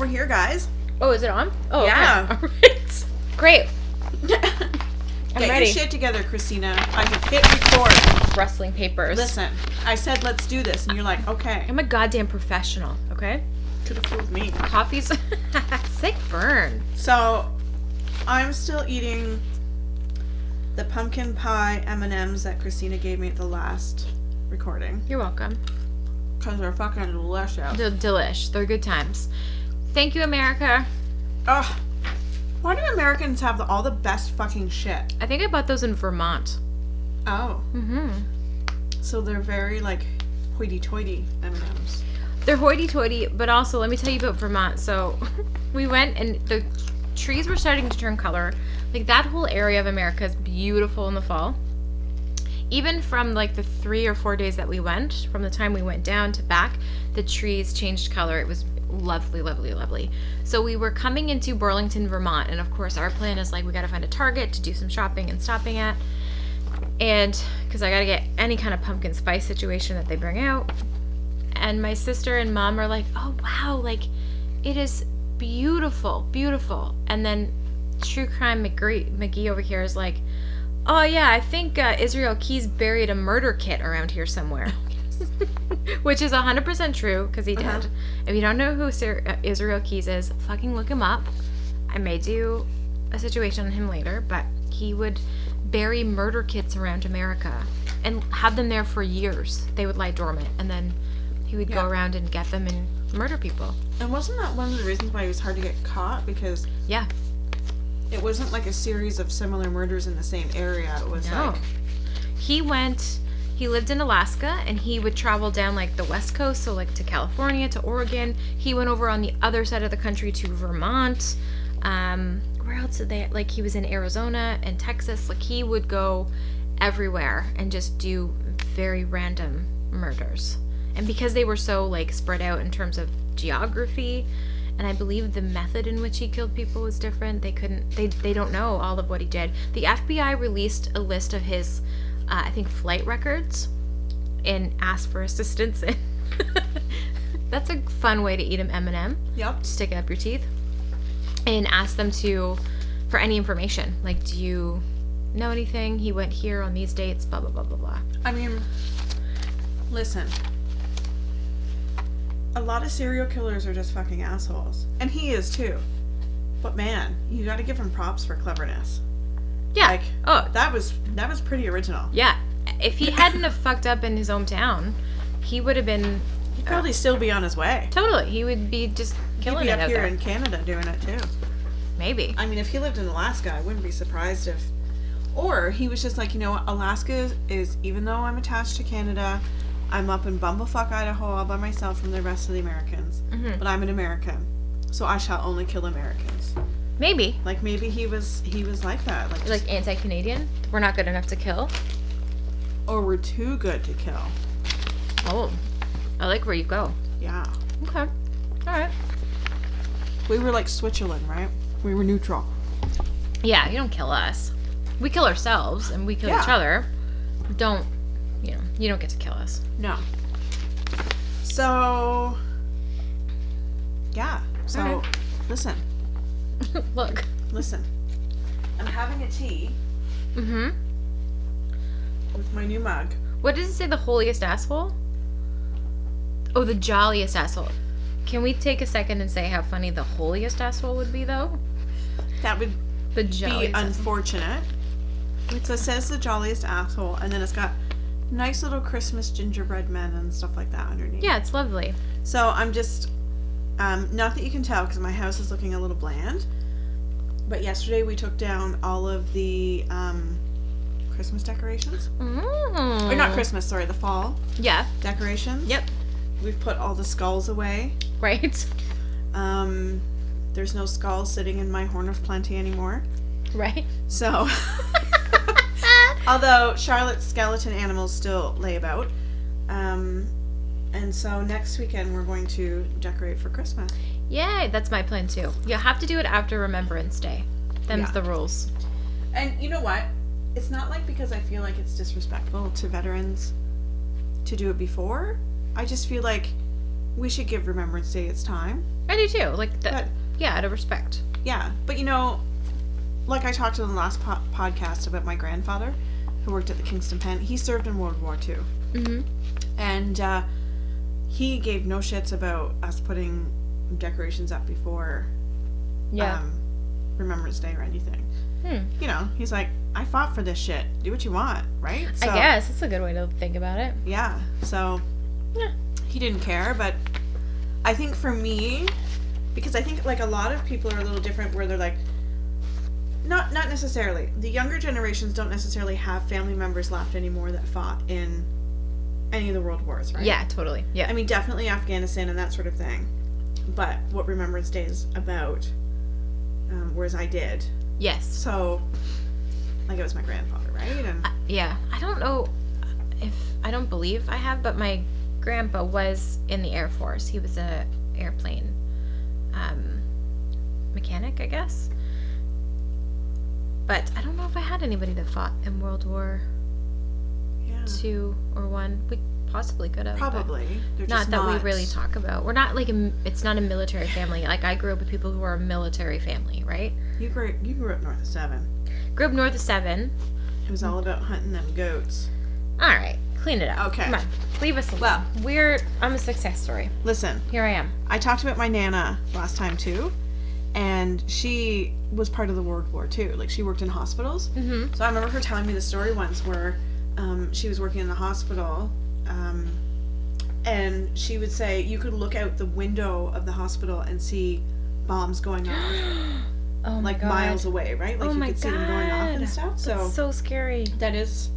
we're here, guys. Oh, is it on? Oh, Yeah. Okay. All right. Great. Get ready. your shit together, Christina. I can hit record. Rustling papers. Listen, I said let's do this, and you're like, okay. I'm a goddamn professional. Okay. Could have fooled me. Coffee's sick burn. So, I'm still eating the pumpkin pie M and M's that Christina gave me at the last recording You're welcome. because they're fucking delicious. They're delish. They're good times. Thank you, America. Ugh. Why do Americans have the, all the best fucking shit? I think I bought those in Vermont. Oh, Mm-hmm. so they're very like hoity-toity M and M's. They're hoity-toity, but also let me tell you about Vermont. So we went and the trees were starting to turn color. Like that whole area of America is beautiful in the fall. Even from like the three or four days that we went, from the time we went down to back, the trees changed color. It was lovely, lovely, lovely. So we were coming into Burlington, Vermont, and of course our plan is like we got to find a Target to do some shopping and stopping at. And because I got to get any kind of pumpkin spice situation that they bring out, and my sister and mom are like, "Oh wow, like it is beautiful, beautiful." And then True Crime McGree, McGee over here is like, "Oh yeah, I think uh, Israel Keys buried a murder kit around here somewhere." Which is 100% true because he did. Uh-huh. If you don't know who Sir, uh, Israel Keys is, fucking look him up. I may do a situation on him later, but he would bury murder kits around America and have them there for years. They would lie dormant, and then he would Yeah. go around and get them and murder people. And wasn't that one of the reasons why he was hard to get caught? Because Yeah. It wasn't like a series of similar murders in the same area. It was No. like He went. He lived in Alaska, and he would travel down like the west coast, so like to California, to Oregon. He went over on the other side of the country to Vermont. Um, where else did they? Like he was in Arizona and Texas. Like he would go everywhere and just do very random murders. And because they were so like spread out in terms of geography, and I believe the method in which he killed people was different. They couldn't. They they don't know all of what he did. The FBI released a list of his, uh, I think, flight records, and asked for assistance. That's a fun way to eat an M and m Yep. stick it up your teeth and ask them to for any information like do you know anything he went here on these dates blah blah blah blah blah I mean, listen. A lot of serial killers are just fucking assholes. And he is too. But man, you gotta give him props for cleverness. yeah Like oh that was that was pretty original. yeah if he hadn't have fucked up in his hometown he would have been He'd probably still be on his way. totally he would be just killing He'd be it up out here there in Canada doing it too. maybe I mean, if he lived in Alaska, I wouldn't be surprised if. Or he was just like, you know what, Alaska is even though I'm attached to Canada, I'm up in Bumblefuck, Idaho, all by myself from the rest of the Americans. Mhm. But I'm an American, so I shall only kill Americans. maybe Like maybe he was he was like that, like, like anti-canadian we're not good enough to kill or we're too good to kill. oh i like where you go Yeah, okay all right we were like Switzerland, right? We were neutral. Yeah, you don't kill us. We kill ourselves and we kill each other. Don't, you know, you don't get to kill us. No. So. Yeah. So Alright. listen, Look. listen. I'm having a tea Mm-hmm. with my new mug. What does it say? The holiest asshole? Oh, the jolliest asshole. Can we take a second and say how funny the holiest asshole would be, though? That would The be jolliest. asshole. unfortunate. So it says the jolliest asshole, and then it's got nice little Christmas gingerbread men and stuff like that underneath. yeah, it's lovely. So I'm just, um, not that you can tell because my house is looking a little bland. But yesterday we took down all of the um, Christmas decorations. Mm. Or not Christmas, sorry, the fall Yeah. decorations. Yep. We've put all the skulls away. Right. Um, there's no skull sitting in my horn of plenty anymore. Right. So, although Charlotte's skeleton animals still lay about, um, and so next weekend we're going to decorate for Christmas. Yay, that's my plan too. You have to do it after Remembrance Day. Them's Yeah. the rules. And you know what? It's not like because I feel like it's disrespectful to veterans to do it before. I just feel like we should give Remembrance Day its time. I do too. Like the, But yeah, out of respect. yeah, but you know, like I talked in the last po- podcast about my grandfather, who worked at the Kingston Pen. He served in World War II, Mm-hmm. and uh, he gave no shits about us putting decorations up before Yeah. um, Remembrance Day or anything. Hmm. You know, he's like, I fought for this shit. Do what you want, right? I guess that's a good way to think about it. Yeah. So Yeah. he didn't care, but I think for me, because I think like a lot of people are a little different, where they're like, not not necessarily. The younger generations don't necessarily have family members left anymore that fought in any of the world wars, right? Yeah, totally. Yeah. I mean, definitely Afghanistan and that sort of thing. But what Remembrance Day is about, um, whereas I did. yes. So, like, it was my grandfather, right? And I- yeah. I don't know if I don't believe I have, but my grandpa was in the Air Force. He was a airplane um, mechanic, I guess. But I don't know if I had anybody that fought in World War yeah, Two or One. We possibly could have. probably. Not that we really talk about. We're not like a, It's not a military family. Like I grew up with people who are a military family, right? You grew you grew up north of seven. Grew up north of seven. It was all about hunting them goats. All right, clean it up. Okay. Come on, leave us alone. Well- we're. I'm a success story. Listen, Here I am. I talked about my nana last time too, and she was part of the World War II. Like she worked in hospitals. Mm-hmm. So I remember her telling me the story once where um, she was working in the hospital, um, and she would say you could look out the window of the hospital and see bombs going off Oh like god. miles away, right? Like oh you could see them going off and God. stuff. That's So so scary. that is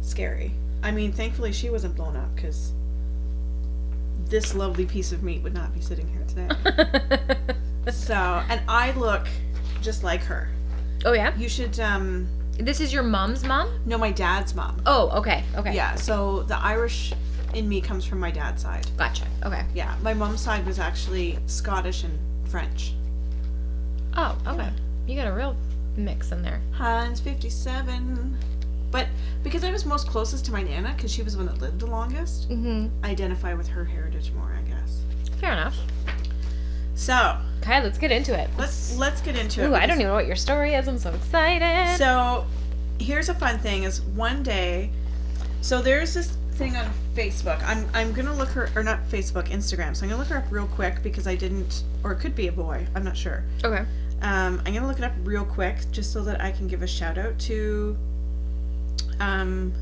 scary. I mean, thankfully she wasn't blown up because this lovely piece of meat would not be sitting here today. so, and I look just like her. oh yeah. You should um This is your mom's mom. No, my dad's mom. Oh okay. Okay. Yeah, so the Irish in me comes from my dad's side. Gotcha. Okay. Yeah, my mom's side was actually Scottish and French. Oh okay. You got a real mix in there. Heinz 57. But because I was most closest to my Nana, because she was the one that lived the longest, Mm-hmm. I identify with her heritage more, I guess. Fair enough. So Okay, let's get into it. let's let's get into it. Ooh, I don't even know what your story is. I'm so excited. So here's a fun thing: is one day, so there's this thing on Facebook. I'm I'm gonna look her or not Facebook, Instagram. So I'm gonna look her up real quick because I didn't, or it could be a boy. I'm not sure. okay. Um, I'm gonna look it up real quick just so that I can give a shout out to um,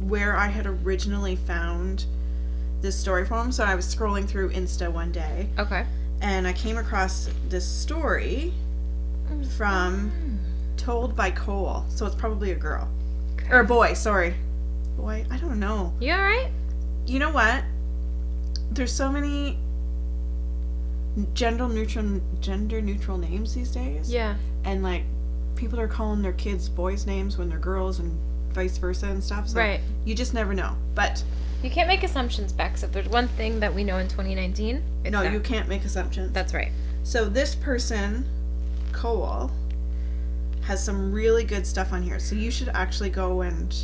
where I had originally found this story from. So I was scrolling through Insta one day Okay. And I came across this story mm. from Told by Cole. So it's probably a girl or a boy. Sorry, boy. I don't know. You all right? You know what? There's so many gender neutral gender neutral names these days. Yeah. and like people are calling their kids boys names when they're girls and vice versa and stuff so Right. you just never know but You can't make assumptions, Bex. If there's one thing that we know in 2019, it's no that. you can't make assumptions That's right. so this person Cole has some really good stuff on here so you should actually go and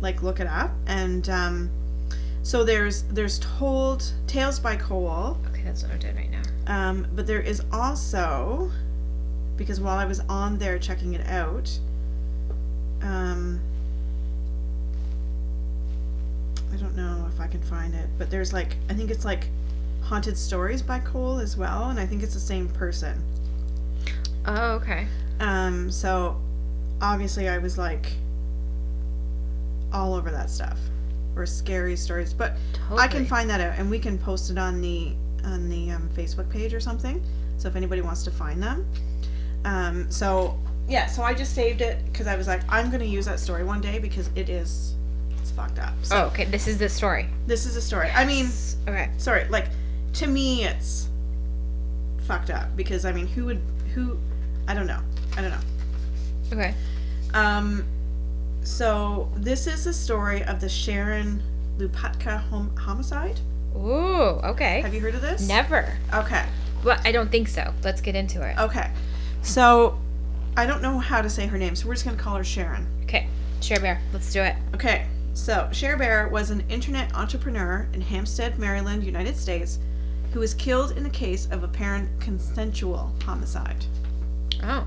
like look it up and um so there's there's told tales by Cole Okay, that's what I'm doing right now. Um, but there is also, because while I was on there checking it out, um, I don't know if I can find it, but there's like, I think it's like Haunted Stories by Cole as well, and I think it's the same person. Oh, okay. Um, so obviously I was like all over that stuff or scary stories, but Totally. I can find that out, and we can post it on the on the um, Facebook page or something. So if anybody wants to find them, um, so yeah, so I just saved it because I was like, I'm gonna use that story one day because it is fucked up. So Oh, okay. This is the story. this is a story. I mean, okay. sorry, like to me, it's fucked up because I mean, who would who? I don't know. I don't know. Okay. Um, so this is the story of the Sharon Lupatka hom- homicide. Ooh, okay. Have you heard of this? Never. Okay. Well, I don't think so. Let's get into it. Okay. So I don't know how to say her name, so we're just gonna call her Sharon. Okay. Share Bear. Let's do it. Okay. So Cher Bear was an internet entrepreneur in Hampstead, Maryland, United States, who was killed in a case of apparent consensual homicide. Oh,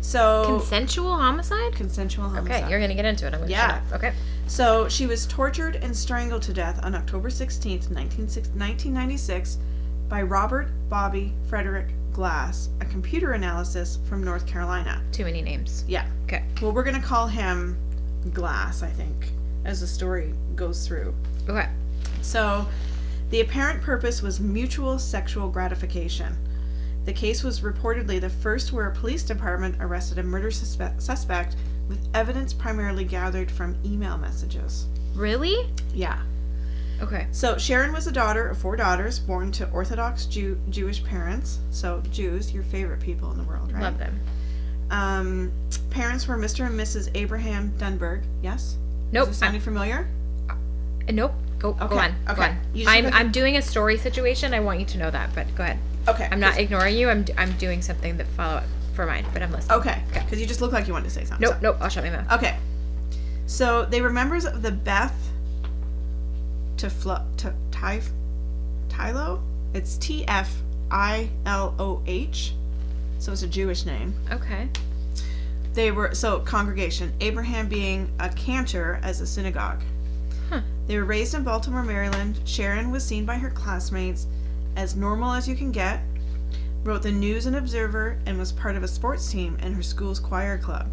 So consensual homicide. consensual homicide. Okay, you're gonna get into it. I'm gonna Yeah. Okay. So she was tortured and strangled to death on October 16th, 1996, by Robert Bobby Frederick Glass, a computer analysis from North Carolina. Too many names. Yeah. Okay. Well, we're going to call him Glass, I think, as the story goes through. Okay. So, the apparent purpose was mutual sexual gratification. The case was reportedly the first where a police department arrested a murder suspe- suspect with evidence primarily gathered from email messages. Really? Yeah. Okay. So Sharon was a daughter of four daughters born to Orthodox Jew- Jewish parents. So Jews, your favorite people in the world, right? Love them. Um, parents were Mr. and Mrs. Abraham Denburg. Yes. Nope. This sounding familiar? Uh, nope. Go, go Okay, on. Go on. I'm, I'm doing a story situation. I want you to know that, but go ahead. Okay. I'm not ignoring you. I'm, I'm doing something that follow up for mine, but I'm listening. Okay. Okay. Because you just look like you wanted to say something. Nope, nope. I'll shut my mouth. Okay. So they were members of the Beth to to Tyf Tilo. It's T F I L O H. So it's a Jewish name. Okay. They were so congregation. Abraham being a cantor as a synagogue. Huh. They were raised in Baltimore, Maryland. Sharon was seen by her classmates as normal as you can get. Wrote the News and Observer and was part of a sports team in her school's choir club.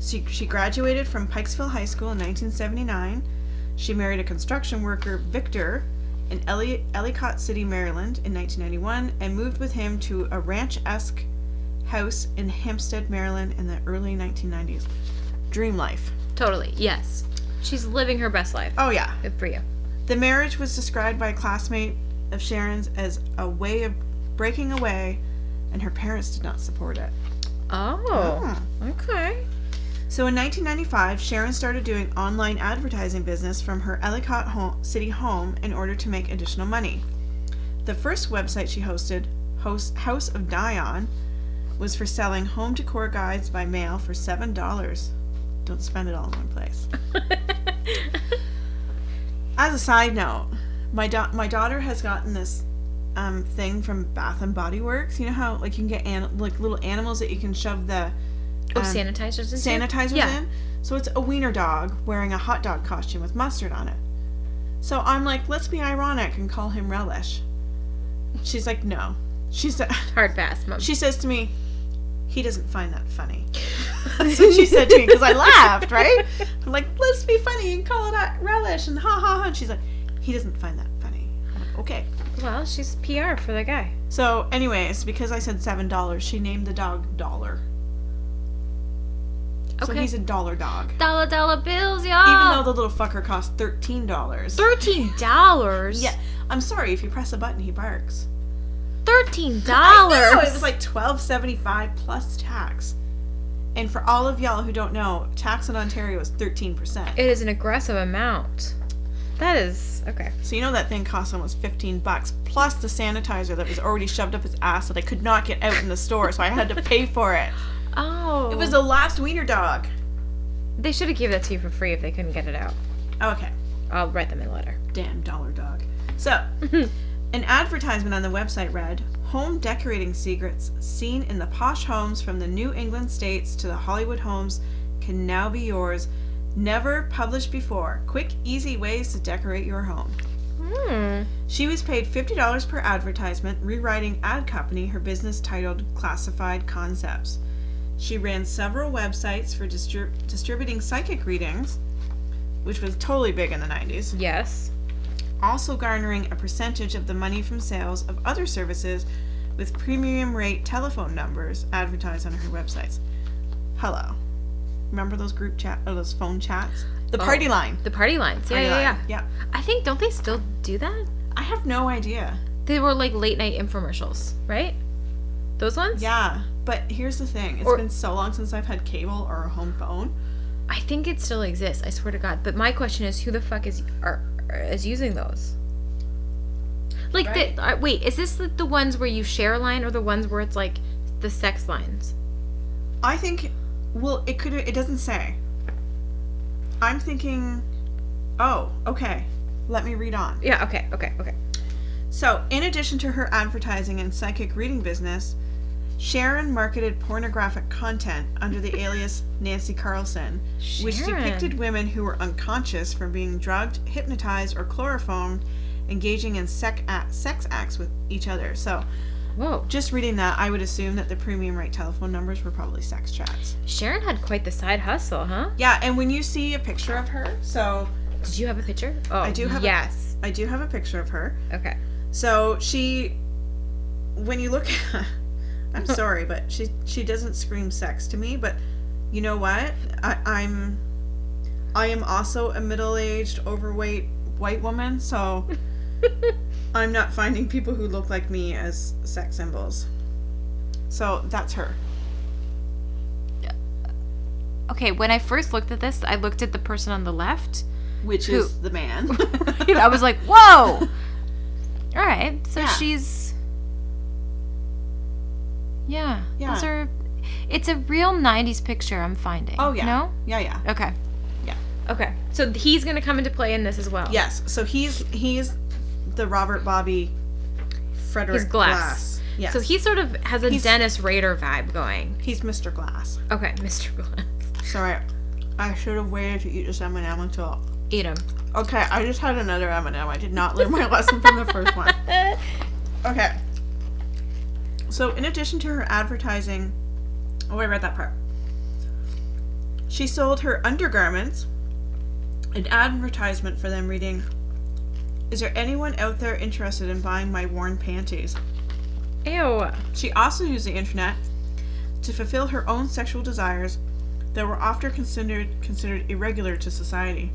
She, she graduated from Pikesville High School in 1979. She married a construction worker, Victor, in Elli- Ellicott City, Maryland in 1991 and moved with him to a ranch esque house in Hampstead, Maryland in the early 1990s. Dream life. Totally. Yes. She's living her best life. Oh, yeah. Good for you. The marriage was described by a classmate of Sharon's as a way of breaking away, and her parents did not support it. Oh. oh. Okay. So in 1995, Sharon started doing online advertising business from her Ellicott home, city home in order to make additional money. The first website she hosted, host, House of Dion, was for selling home decor guides by mail for $7. Don't spend it all in one place. As a side note, my da- my daughter has gotten this um, thing from Bath and Body Works. You know how like you can get an- like little animals that you can shove the oh, um, sanitizers and sanitizers Yeah. in. So it's a wiener dog wearing a hot dog costume with mustard on it. So I'm like, let's be ironic and call him Relish. She's like, no. She's said, Hard pass, mom. she says to me, he doesn't find that funny. That's what she said to me because I laughed, right? I'm like, let's be funny and call it a Relish and ha ha ha. And she's like, he doesn't find that funny. Like, okay. well, she's PR for the guy. So, anyways, because I said seven dollars, she named the dog Dollar. So Okay. he's a dollar dog. Dollar dollar bills, y'all. Even though the little fucker cost thirteen dollars. thirteen dollars. Yeah, I'm sorry. If you press a button, he barks. Thirteen dollars. It was like twelve seventy five plus tax. And for all of y'all who don't know, tax in Ontario is thirteen percent. It is an aggressive amount. That is okay. So you know that thing cost almost fifteen bucks plus the sanitizer that was already shoved up his ass that I could not get out in the store, so I had to pay for it. Oh, It was the last wiener dog. They should have given that to you for free if they couldn't get it out. Okay. I'll write them a letter. Damn dollar dog. So, an advertisement on the website read Home decorating secrets seen in the posh homes from the New England states to the Hollywood homes can now be yours. Never published before. Quick, easy ways to decorate your home. Hmm. She was paid $50 per advertisement, rewriting Ad Company, her business titled Classified Concepts. She ran several websites for distrib- distributing psychic readings, which was totally big in the 90s. Yes. Also garnering a percentage of the money from sales of other services with premium rate telephone numbers advertised on her websites. Hello. Remember those group chat or those phone chats? The Oh. party line. The party lines. Yeah, Party yeah, line. yeah. Yeah. I think don't they still do that? I have no idea. They were like late night infomercials, right? Those ones? Yeah. But here's the thing. It's Or- been so long since I've had cable or a home phone. I think it still exists. I swear to God. But my question is, who the fuck is are, is using those? Like Right. the uh, wait, is this the, the ones where you share a line or the ones where it's like the sex lines? I think well, it could it doesn't say. I'm thinking Oh, okay. Let me read on. Yeah. Okay. Okay. Okay. So, in addition to her advertising and psychic reading business, Sharon marketed pornographic content under the alias Nancy Carlson, which depicted women who were unconscious from being drugged, hypnotized, or chloroformed, engaging in sec- act- sex acts with each other. So, Whoa. just reading that, I would assume that the premium rate telephone numbers were probably sex chats. Sharon had quite the side hustle, huh? Yeah, and when you see a picture of her, so Did you have a picture? Oh, I do have a- Yes. I do have a picture of her. Okay. So she, when you look, I'm sorry, but she she doesn't scream sex to me. But you know what? I, I'm, I am also a middle-aged, overweight white woman. So I'm not finding people who look like me as sex symbols. So that's her. Okay, when I first looked at this, I looked at the person on the left. Which Who? is the man. I was like, whoa! All right, so Yeah. she's. Yeah, Yeah. those are. It's a real 90s picture I'm finding. Oh, yeah. No? yeah, yeah. Okay. Yeah. Okay, so he's gonna come into play in this as well. Yes. So he's he's the Robert Bobby Frederick He's Glass. Glass. Yes. So he sort of has a He's- Dennis Rader vibe going. he's Mr. Glass. Okay, Mr. Glass. Sorry, I should have waited to eat this M&M until. Eat him. Okay, I just had another M&M. I did not learn my lesson from the first one. Okay. So, in addition to her advertising, oh, I read that part. She sold her undergarments, an advertisement for them reading, "Is there anyone out there interested in buying my worn panties?" Ew. She also used the internet to fulfill her own sexual desires that were often considered considered irregular to society.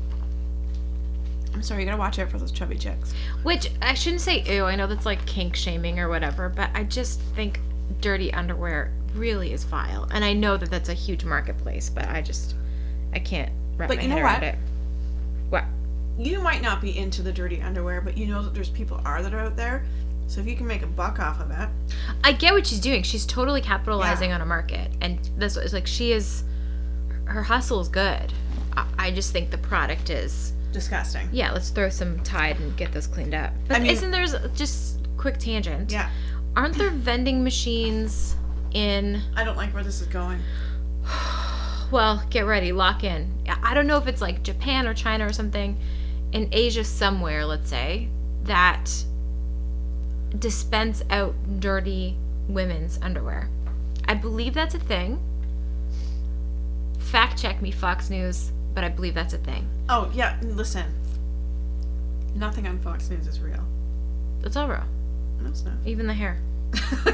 I'm sorry, you gotta watch out for those chubby chicks. Which I shouldn't say ew. I know that's like kink shaming or whatever, but I just think dirty underwear really is vile. And I know that that's a huge marketplace, but I just I can't wrap But my you head know around what? it. What? You might not be into the dirty underwear, but you know that there's people are that are out there. So if you can make a buck off of it, I get what she's doing. She's totally capitalizing on a market, and this is like she is. Her hustle is good. I, I just think the product is. Disgusting. Yeah, let's throw some Tide and get this cleaned up. But I mean- isn't there's just quick tangent? Yeah, Aren't there vending machines in? I don't like where this is going. Well, get ready, lock in. I don't know if it's like Japan or China or something, in Asia somewhere, let's say, that dispense out dirty women's underwear. I believe that's a thing. Fact check me, Fox News, but I believe that's a thing. Oh yeah, listen. Nothing on Fox News is real. It's all real, No, it's not. even the hair.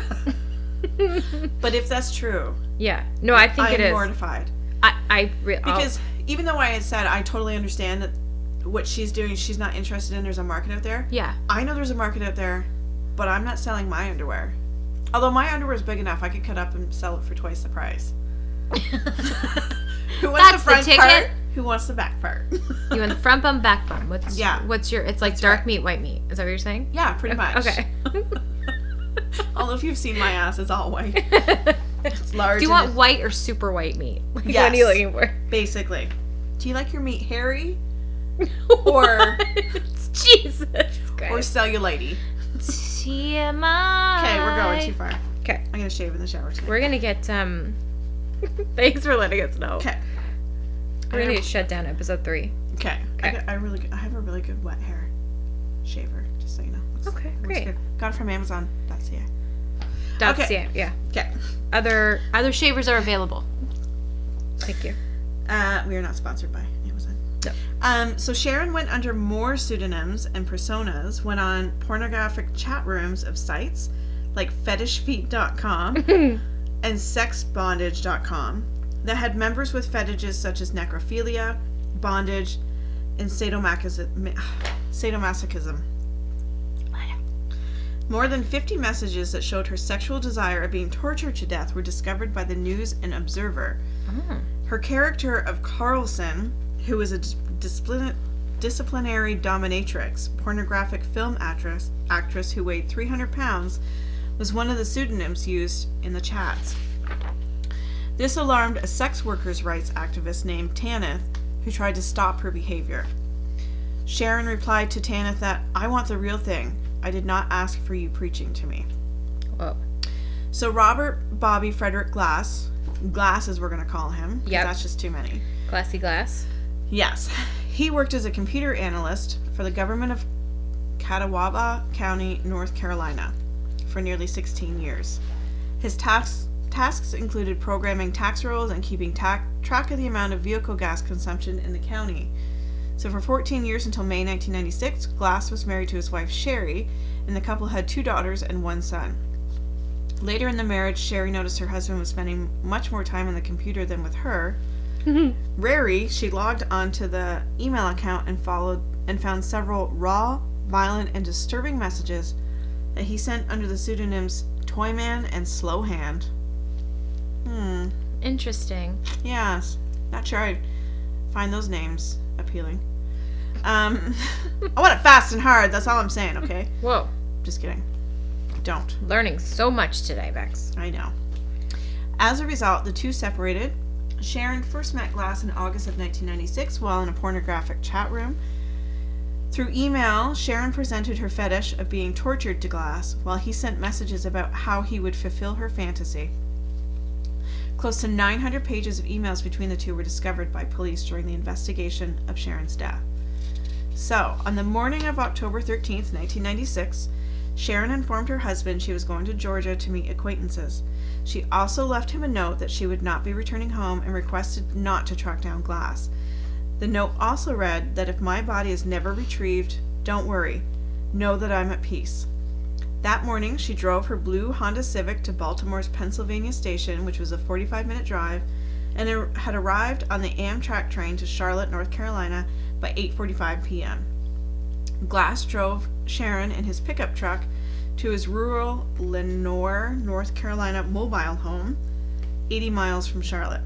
but if that's true, yeah, no, I think I'm it is. mortified. I, I re- I'll- Because even though I had said I totally understand that what she's doing, she's not interested in. There's a market out there. yeah, I know there's a market out there, but I'm not selling my underwear. Although my underwear is big enough, I could cut up and sell it for twice the price. Who wants That's the the front ticket. part? Who wants the back part? you want the front bum, back bum. What's Yeah. What's your? It's like That's dark right. meat, white meat. Is that what you're saying? yeah, pretty much. Okay. Although if you've seen my ass, it's all white. It's large. Do you and want white or super white meat? Like, What are you looking for? basically? Do you like your meat hairy Or- Jesus or Christ. cellulite? TMI. Okay, we're going too far. Okay. I'm gonna shave in the shower tonight. We're gonna get um. Thanks for letting us know. Okay. We're gonna shut down episode three. Okay. I, Okay. got, I really, I have a really good wet hair shaver. Just so you know. Looks- Okay, looks great. good. Got it from Amazon. That's yeah. That's Okay. yeah, yeah. Okay. Other other shavers are available. Thank you. Uh, we are not sponsored by Amazon. No. Um, so Sharon went under more pseudonyms and personas, went on pornographic chat rooms of sites like fetishfeet.com and sexbondage.com that had members with fetishes such as necrophilia, bondage, and sadomasochism. sadomasochism. More than 50 messages that showed her sexual desire of being tortured to death were discovered by the News and Observer. Oh. Her character of Carlson, who was a dis- discipline- disciplinary dominatrix, pornographic film actress, actress who weighed 300 pounds, was one of the pseudonyms used in the chats. This alarmed a sex workers' rights activist named Tanith, who tried to stop her behavior. Sharon replied to Tanith that, I want the real thing. I did not ask for you preaching to me. Whoa. So Robert Bobby Frederick Glass, Glass as we're going to call him, Yep. That's just too many. Glassy glass. Yes. He worked as a computer analyst for the government of Catawba County, North Carolina, for nearly 16 years. His tasks tasks included programming tax rolls and keeping ta- track of the amount of vehicle gas consumption in the county. So for 14 years until May 1996, Glass was married to his wife Sherry, and the couple had two daughters and one son. Later in the marriage, Sherry noticed her husband was spending much more time on the computer than with her, mm-hmm. Rary, she logged onto the email account and followed and found several raw, violent, and disturbing messages that he sent under the pseudonyms Toyman and Slowhand. Hmm. Interesting. Yes. Not sure I find those names appealing. Um, I want it fast and hard. That's all I'm saying. Okay. Whoa. Just kidding. Don't. Learning so much today, Bex. I know. As a result, the two separated. Sharon first met Glass in August of 1996 while in a pornographic chat room. Through email, Sharon presented her fetish of being tortured to Glass, while he sent messages about how he would fulfill her fantasy. Close to 900 pages of emails between the two were discovered by police during the investigation of Sharon's death. So, on the morning of October 13th, 1996, Sharon informed her husband she was going to Georgia to meet acquaintances. She also left him a note that she would not be returning home and requested not to track down Glass. The note also read that if my body is never retrieved, don't worry. Know that I'm at peace. That morning, she drove her blue Honda Civic to Baltimore's Pennsylvania station, which was a 45 minute drive, and had arrived on the Amtrak train to Charlotte, North Carolina by 8:45 p.m. Glass drove Sharon in his pickup truck to his rural Lenoir, North Carolina mobile home, 80 miles from Charlotte.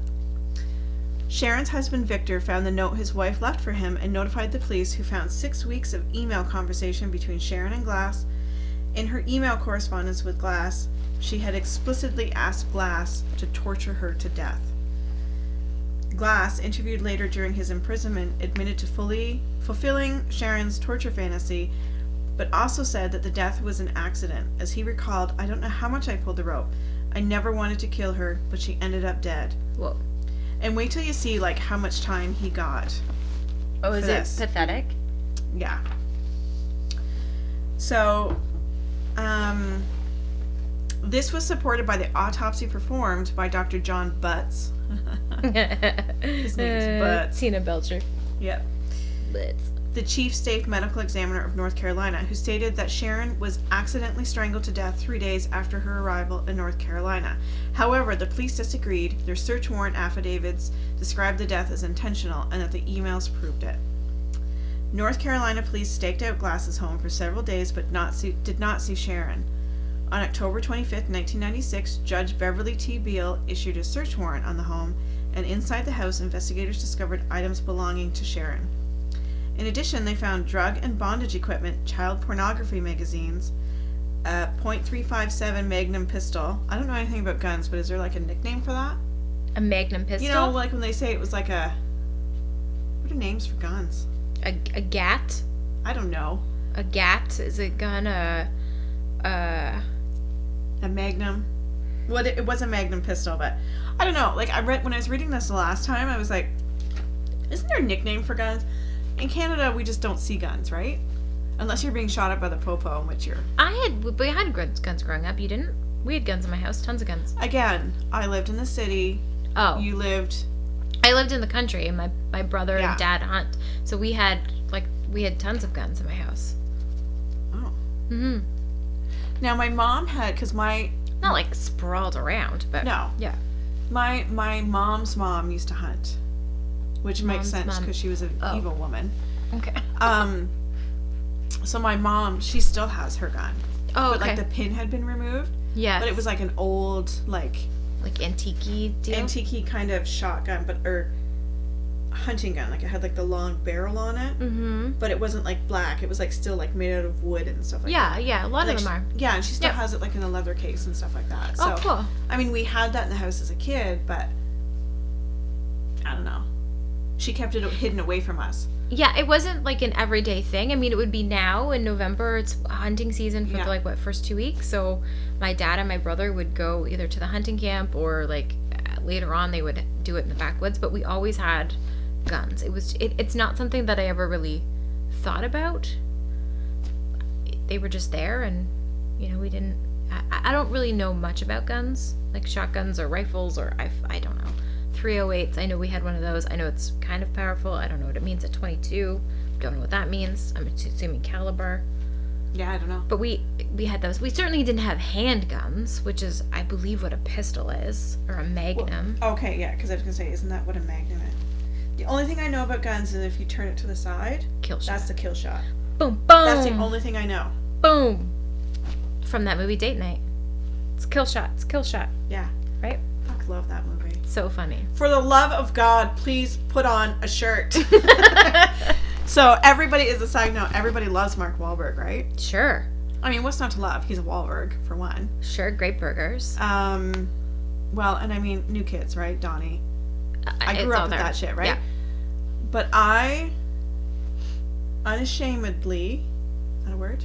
Sharon's husband Victor found the note his wife left for him and notified the police, who found six weeks of email conversation between Sharon and Glass. In her email correspondence with Glass, she had explicitly asked Glass to torture her to death. Glass, interviewed later during his imprisonment, admitted to fully fulfilling Sharon's torture fantasy, but also said that the death was an accident. As he recalled, I don't know how much I pulled the rope. I never wanted to kill her, but she ended up dead. Whoa. And wait till you see like how much time he got. Oh, is For it pathetic? Yeah. So, um, this was supported by the autopsy performed by Dr. John Butts. His name's Butts. Tina Belcher. yep. Butts. The chief state medical examiner of North Carolina, who stated that Sharon was accidentally strangled to death three days after her arrival in North Carolina. However, the police disagreed. Their search warrant affidavits described the death as intentional and that the emails proved it. North Carolina police staked out Glass's home for several days but not see, did not see Sharon. On October 25, 1996, Judge Beverly T. Beale issued a search warrant on the home, and inside the house, investigators discovered items belonging to Sharon. In addition, they found drug and bondage equipment, child pornography magazines, a .357 Magnum pistol. I don't know anything about guns, but is there like a nickname for that? A Magnum pistol. You know, like when they say it was like a. What are names for guns? a, a gat. I don't know. A gat is a gun. A uh. A Magnum. What it, it was a Magnum pistol, but I don't know. Like I read when I was reading this the last time, I was like, isn't there a nickname for guns? In Canada, we just don't see guns, right? Unless you're being shot at by the popo, in which you're I had we had guns guns growing up. You didn't. We had guns in my house. Tons of guns. again. I lived in the city. Oh. You lived. I lived in the country, and my my brother Yeah. and dad hunt. So we had like we had tons of guns in my house. Oh. hmm Now my mom had because my Not like sprawled around, but no Yeah. my my mom's mom used to hunt, which makes Mom's sense mom. because she was an Oh. evil woman. Okay. Um. So my mom, she still has her gun, Oh, but okay. like the pin had been removed. yeah. But it was like an old, like like antique deal. antique kind of shotgun, but or hunting gun. Like it had like the long barrel on it, mm-hmm. but it wasn't like black. It was like still like made out of wood and stuff like Yeah, that. yeah. Yeah. A lot Like, of them are. sh- Yeah, and she still Yep. has it like in a leather case and stuff like that. So oh, cool. I mean, we had that in the house as a kid, but I don't know. She kept it hidden away from us. Yeah, it wasn't like an everyday thing. I mean, it would be now in November. It's hunting season for Yeah. the, like what first two weeks. So my dad and my brother would go either to the hunting camp or like uh, later on they would do it in the backwoods. But we always had guns. It was it, it's not something that I ever really thought about. They were just there, and you know we didn't. I, I don't really know much about guns, like shotguns or rifles, or I I don't know. 308s. I know we had one of those. I know it's kind of powerful. I don't know what it means at 22. Don't know what that means. I'm assuming caliber. Yeah, I don't know. But we we had those. We certainly didn't have handguns, which is I believe what a pistol is or a magnum. Okay, yeah, because I was gonna say, isn't that what a magnum is? The only thing I know about guns is if you turn it to the side, kill shot. that's the kill shot. boom boom. That's the only thing I know. boom. From that movie Date Night. It's kill shot. It's kill shot. Yeah. Right? Fuck, love that movie. So funny. For the love of God, please put on a shirt. so everybody is a side note. Everybody loves Mark Wahlberg, right? sure. I mean, what's not to love? He's a Wahlberg for one. Sure. Great burgers. Um, well, and I mean, new kids, right? Donnie. I grew up with there. that shit, right? Yeah. But I, unashamedly, is that a word?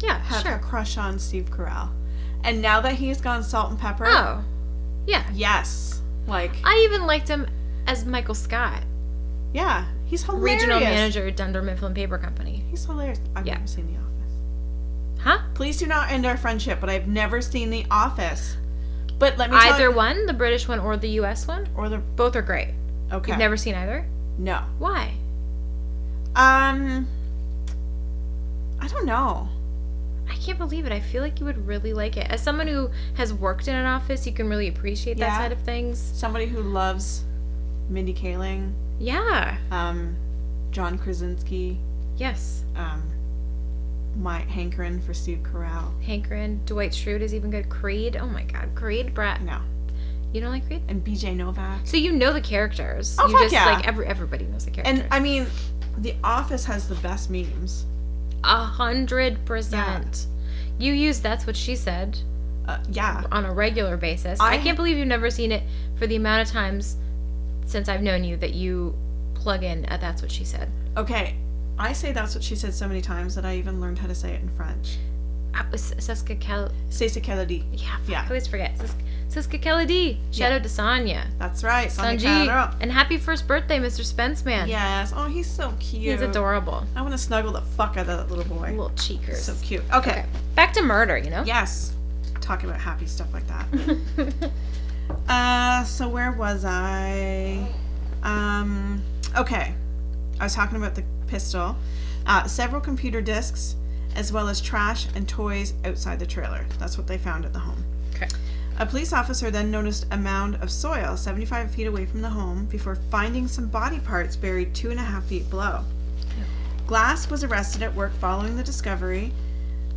Yeah. Have sure. a crush on Steve Carell, and now that he's gone Salt and Pepper, Oh. Yeah. yes, like I even liked him as Michael Scott, yeah, he's hilarious. regional manager at Dunder Mifflin Paper Company. He's hilarious. I've Yeah. never seen The Office. Huh? Please do not end our friendship, but I've never seen The Office. But let me tell Either you, one, the British one or the U.S. one, or the both are great. okay, You've never seen either? no. Why? Um, I don't know. I can't believe it. I feel like you would really like it. As someone who has worked in an office, you can really appreciate that Yeah. side of things. Somebody who loves Mindy Kaling, Yeah. um, John Krasinski, Yes. um, my hankering for Steve Carell. Hankering. Dwight Schrute is even good. Creed. Oh my God, Creed, Brett. No, You don't like Creed? and B.J. Novak. So you know the characters. Oh, you fuck just yeah. like every everybody knows the characters. And I mean, The Office has the best memes. A hundred percent. You use that's what she said Uh, yeah. on a regular basis. I, I- can't believe you've never seen it for the amount of times since I've known you that you plug in at that's what she said. Okay. I say that's what she said so many times that I even learned how to say it in French. S- Seska Kel. C'est ce qu'elle a dit. Yeah, Yeah. I always forget. Sis- Siska Kelly Shout Yeah. out to Sonya. That's right. Sanji. And happy first birthday, Mr. Spence man. Yes. Oh, he's so cute. He's adorable. I want to snuggle the fuck out of that little boy. Little cheekers. So cute. Okay. Okay. Back to murder, you know? Yes. Talking about happy stuff like that. Uh, so where was I? Um, okay. I was talking about the pistol. Uh, several computer disks, as well as trash and toys outside the trailer. That's what they found at the home. Okay. A police officer then noticed a mound of soil 75 feet away from the home before finding some body parts buried two and a half feet below. Glass was arrested at work following the discovery,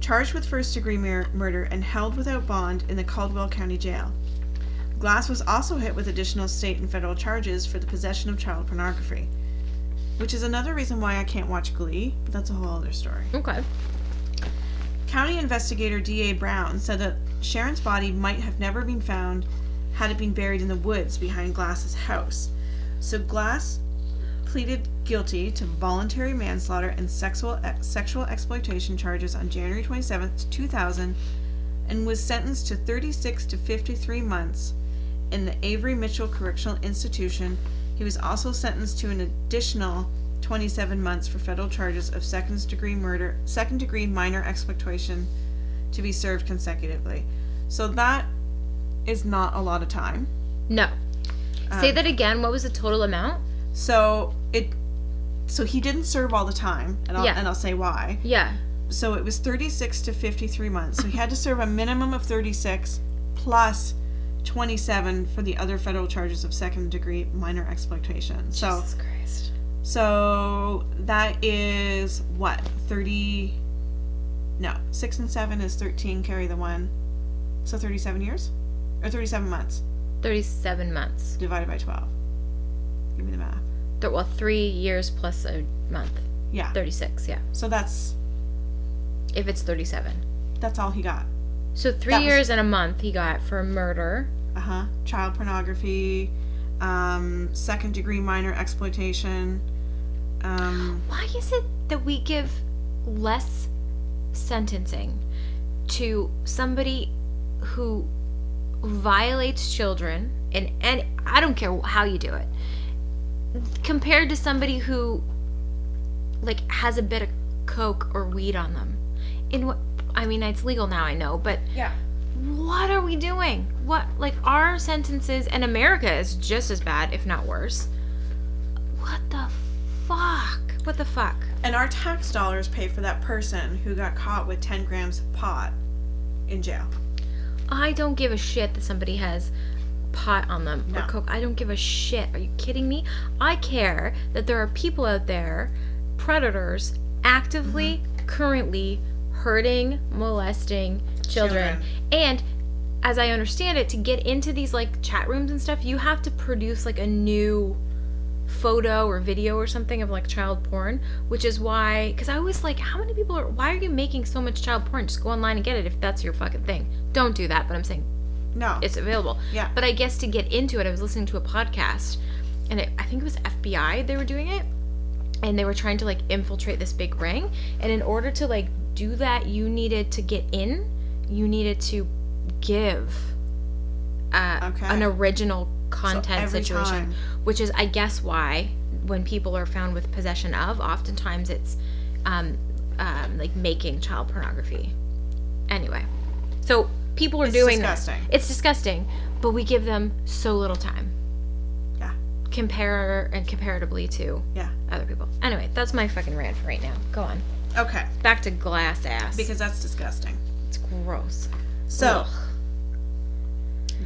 charged with first degree mur- murder, and held without bond in the Caldwell County Jail. Glass was also hit with additional state and federal charges for the possession of child pornography, which is another reason why I can't watch Glee, but that's a whole other story. okay. County investigator D.A. Brown said that Sharon's body might have never been found had it been buried in the woods behind Glass's house. So Glass pleaded guilty to voluntary manslaughter and sexual sexual exploitation charges on January 27th, 2000 and was sentenced to 36 to 53 months in the Avery Mitchell Correctional Institution. He was also sentenced to an additional 27 months for federal charges of second degree murder, second degree minor exploitation to be served consecutively. So that is not a lot of time. No. Say Um, that again. What was the total amount? So it so he didn't serve all the time, and I'll, Yeah. and I'll say why. Yeah. So it was 36 to 53 months. So he had to serve a minimum of 36 plus 27 for the other federal charges of second degree minor exploitation. So Christ. So that is what 30 no 6 and 7 is 13 carry the one so 37 years or 37 months 37 months. divided by 12 give me the math Th- Well, three years plus a month. yeah 36, yeah. so that's If it's 37. that's all he got So three That was- years and a month he got for murder. uh-huh child pornography um, second degree minor exploitation. Um, Why is it that we give less sentencing to somebody who violates children and and I don't care how you do it compared to somebody who like has a bit of coke or weed on them. In what I mean it's legal now I know, but yeah. What are we doing? What like our sentences and America is just as bad if not worse. What the fuck? What the fuck? And our tax dollars pay for that person who got caught with 10 grams of pot in jail. I don't give a shit that somebody has pot on them No. or coke. I don't give a shit. Are you kidding me? I care that there are people out there, predators, actively, Mm-hmm. currently hurting, molesting children. Children. And as I understand it, to get into these like chat rooms and stuff, you have to produce like a new photo or video or something of like child porn, which is why because I was like, how many people are why are you making so much child porn? Just go online and get it if that's your fucking thing. Don't do that, but I'm saying No. it's available. Yeah. But I guess to get into it, I was listening to a podcast, and it, I think it was FBI they were doing it, and they were trying to like infiltrate this big ring, and in order to like do that, you needed to get in, you needed to give uh, Okay. an original content every situation, time. which is I guess why when people are found with possession of, oftentimes it's um, um, like making child pornography. Anyway, so people are It's doing disgusting. that. It's disgusting, but we give them so little time. Yeah. Compare and comparatively to Yeah. other people. Anyway, that's my fucking rant for right now. Go on. Okay. Back to glass ass. Because that's disgusting. Gross. So.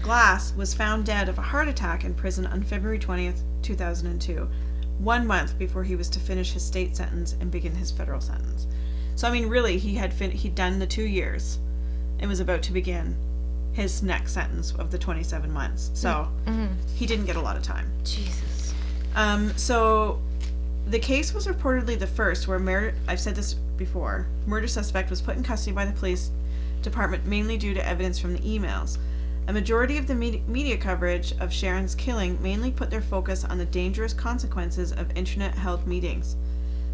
Glass was found dead of a heart attack in prison on February 20th, 2002, one month before he was to finish his state sentence and begin his federal sentence. So, I mean, really, he had fin- he'd done the two years and was about to begin his next sentence of the 27 months. So, Mhm. he didn't get a lot of time. Jesus. Um, so the case was reportedly the first where murder I've said this before. Murder suspect was put in custody by the police department mainly due to evidence from the emails. A majority of the media, coverage of Sharon's killing mainly put their focus on the dangerous consequences of internet held meetings.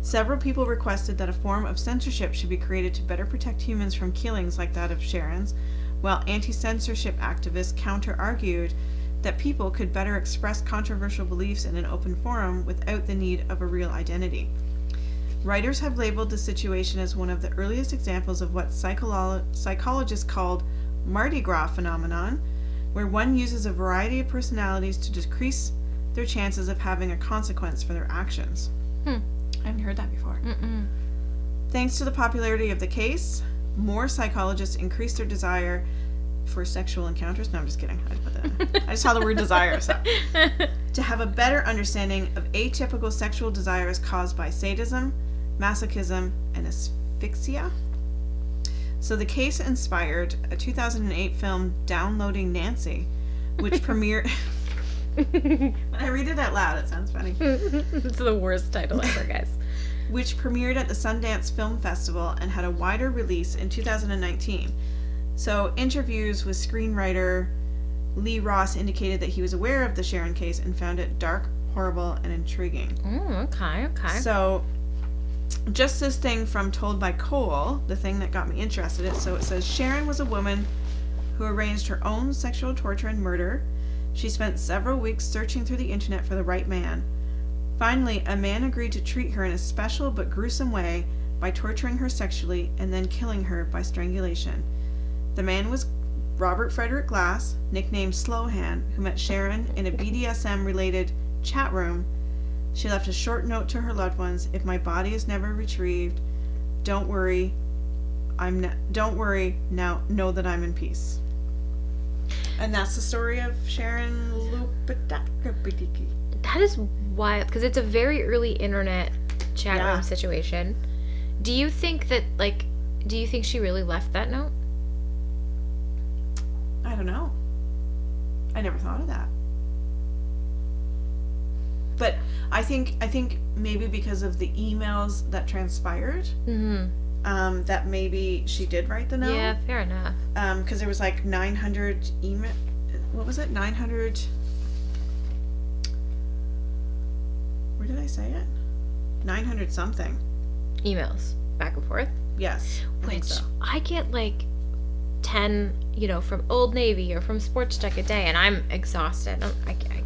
Several people requested that a form of censorship should be created to better protect humans from killings like that of Sharon's, while anti censorship activists counter argued that people could better express controversial beliefs in an open forum without the need of a real identity. Writers have labeled the situation as one of the earliest examples of what psycholo- psychologists called Mardi Gras phenomenon, where one uses a variety of personalities to decrease their chances of having a consequence for their actions. Hmm. I haven't heard that before. Mm-mm. Thanks to the popularity of the case, more psychologists increased their desire for sexual encounters. No, I'm just kidding. I just put that. I just saw the word desire. So. To have a better understanding of atypical sexual desires caused by sadism, masochism, and asphyxia. So the case inspired a 2008 film, Downloading Nancy, which premiered. when I read it out loud, it sounds funny. it's the worst title ever, guys. which premiered at the Sundance Film Festival and had a wider release in 2019. So, interviews with screenwriter Lee Ross indicated that he was aware of the Sharon case and found it dark, horrible, and intriguing. Mm, okay, okay. So, just this thing from Told by Cole, the thing that got me interested in it. So, it says Sharon was a woman who arranged her own sexual torture and murder. She spent several weeks searching through the internet for the right man. Finally, a man agreed to treat her in a special but gruesome way by torturing her sexually and then killing her by strangulation. The man was Robert Frederick Glass, nicknamed Slowhand, who met Sharon in a BDSM related chat room. She left a short note to her loved ones If my body is never retrieved, don't worry. I'm n- don't worry now know that I'm in peace. And that's the story of Sharon Lupataki. That is wild because it's a very early internet chat Yeah. room situation. Do you think that like do you think she really left that note? I don't know. I never thought of that. But I think I think maybe because of the emails that transpired, Mm-hmm. um, that maybe she did write the note. Yeah, fair enough. Um, because there was like 900 email. What was it? 900. where did I say it? 900 something. emails back and forth. Yes. I Which so. I get like 10, you know, from Old Navy or from Sport Chek a day, and I'm exhausted. I'm, I, I,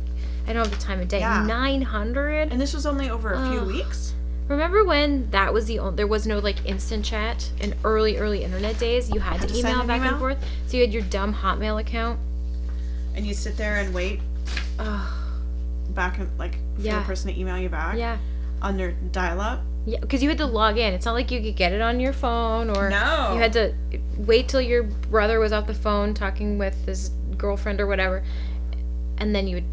I don't have the time of day. Yeah. 900? And this was only over a few Ugh. weeks. Remember when that was the only, there was no like instant chat in early, early internet days? You had, Had to, to email back email? and forth. So you had your dumb Hotmail account. And you sit there and wait Ugh. back and like for Yeah. the person to email you back Yeah. on their dial up. Yeah, because you had to log in. It's not like you could get it on your phone or No. you had to wait till your brother was off the phone talking with his girlfriend or whatever, and then you would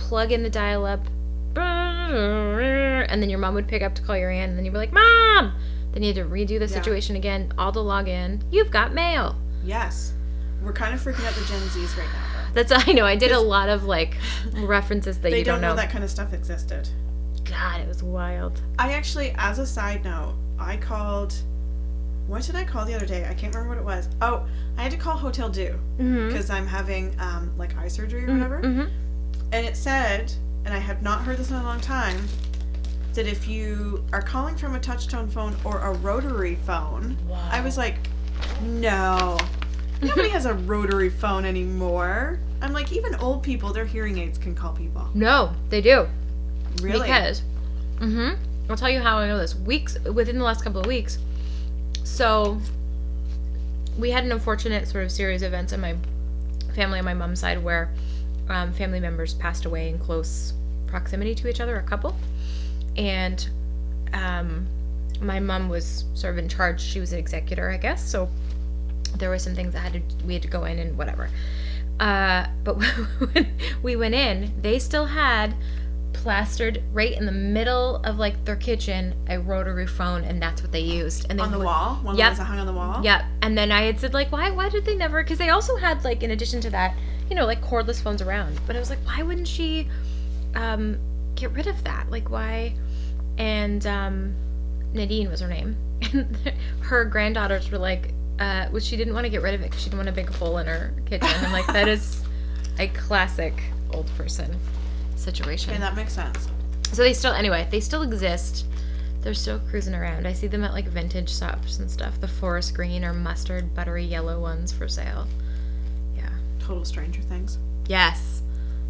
plug in the dial up, and then your mom would pick up to call your aunt, and then you'd be like, "Mom!" Then you had to redo the Yeah. situation again, all to log in. You've got mail. Yes. We're kind of freaking out the Gen Zs right now. That's I know. I did a lot of like references that you don't, don't know. know. that kind of stuff existed. God, it was wild. I actually, as a side note, I called. What did I call the other day? I can't remember what it was. Oh, I had to call Hotel Dieu Mm-hmm. because I'm having um, like eye surgery or whatever. Mm-hmm. And it said, and I have not heard this in a long time, that if you are calling from a touchtone phone or a rotary phone, I was like, no. Nobody has a rotary phone anymore. I'm like, even old people, their hearing aids can call people. No, they do. Really? Because, mm-hmm. I'll tell you how I know this. Weeks within the last couple of weeks. So, we had an unfortunate sort of series of events in my family on my mom's side where um, family members passed away in close proximity to each other, a couple, and um, my mom was sort of in charge. She was an executor, I guess. So there were some things that had to we had to go in and whatever. Uh, but when we went in, they still had plastered right in the middle of like their kitchen a rotary phone, and that's what they used. And they On the would- wall? One of Yep. ones that hung on the wall? Yep. And then I had said like, why? Why did they never? Because they also had like, in addition to that, you know, like cordless phones around. But I was like, why wouldn't she um, get rid of that? Like, why? And um, Nadine was her name, and her granddaughters were like, uh, well, she didn't want to get rid of it because she didn't want to make a big hole in her kitchen. I'm like, that is a classic old person situation. Okay, that makes sense. So they still, anyway, they still exist. They're still cruising around. I see them at like vintage shops and stuff. The forest green or mustard buttery yellow ones for sale. Total Stranger Things. Yes.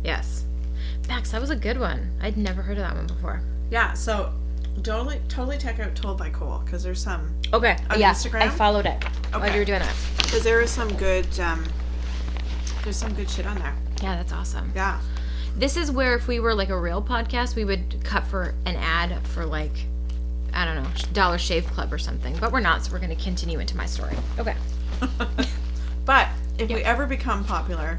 Yes. Max, that was a good one. I'd never heard of that one before. Yeah, so totally, totally check out Told by Cole because there's some, Okay. On yeah. Instagram? I followed it while Okay. you were doing it. because there is some good, um, there's some good shit on there. Yeah, that's awesome. Yeah. This is where if we were like a real podcast, we would cut for an ad for like, I don't know, Dollar Shave Club or something. But we're not, so we're going to continue into my story. Okay. but if we Yep. ever become popular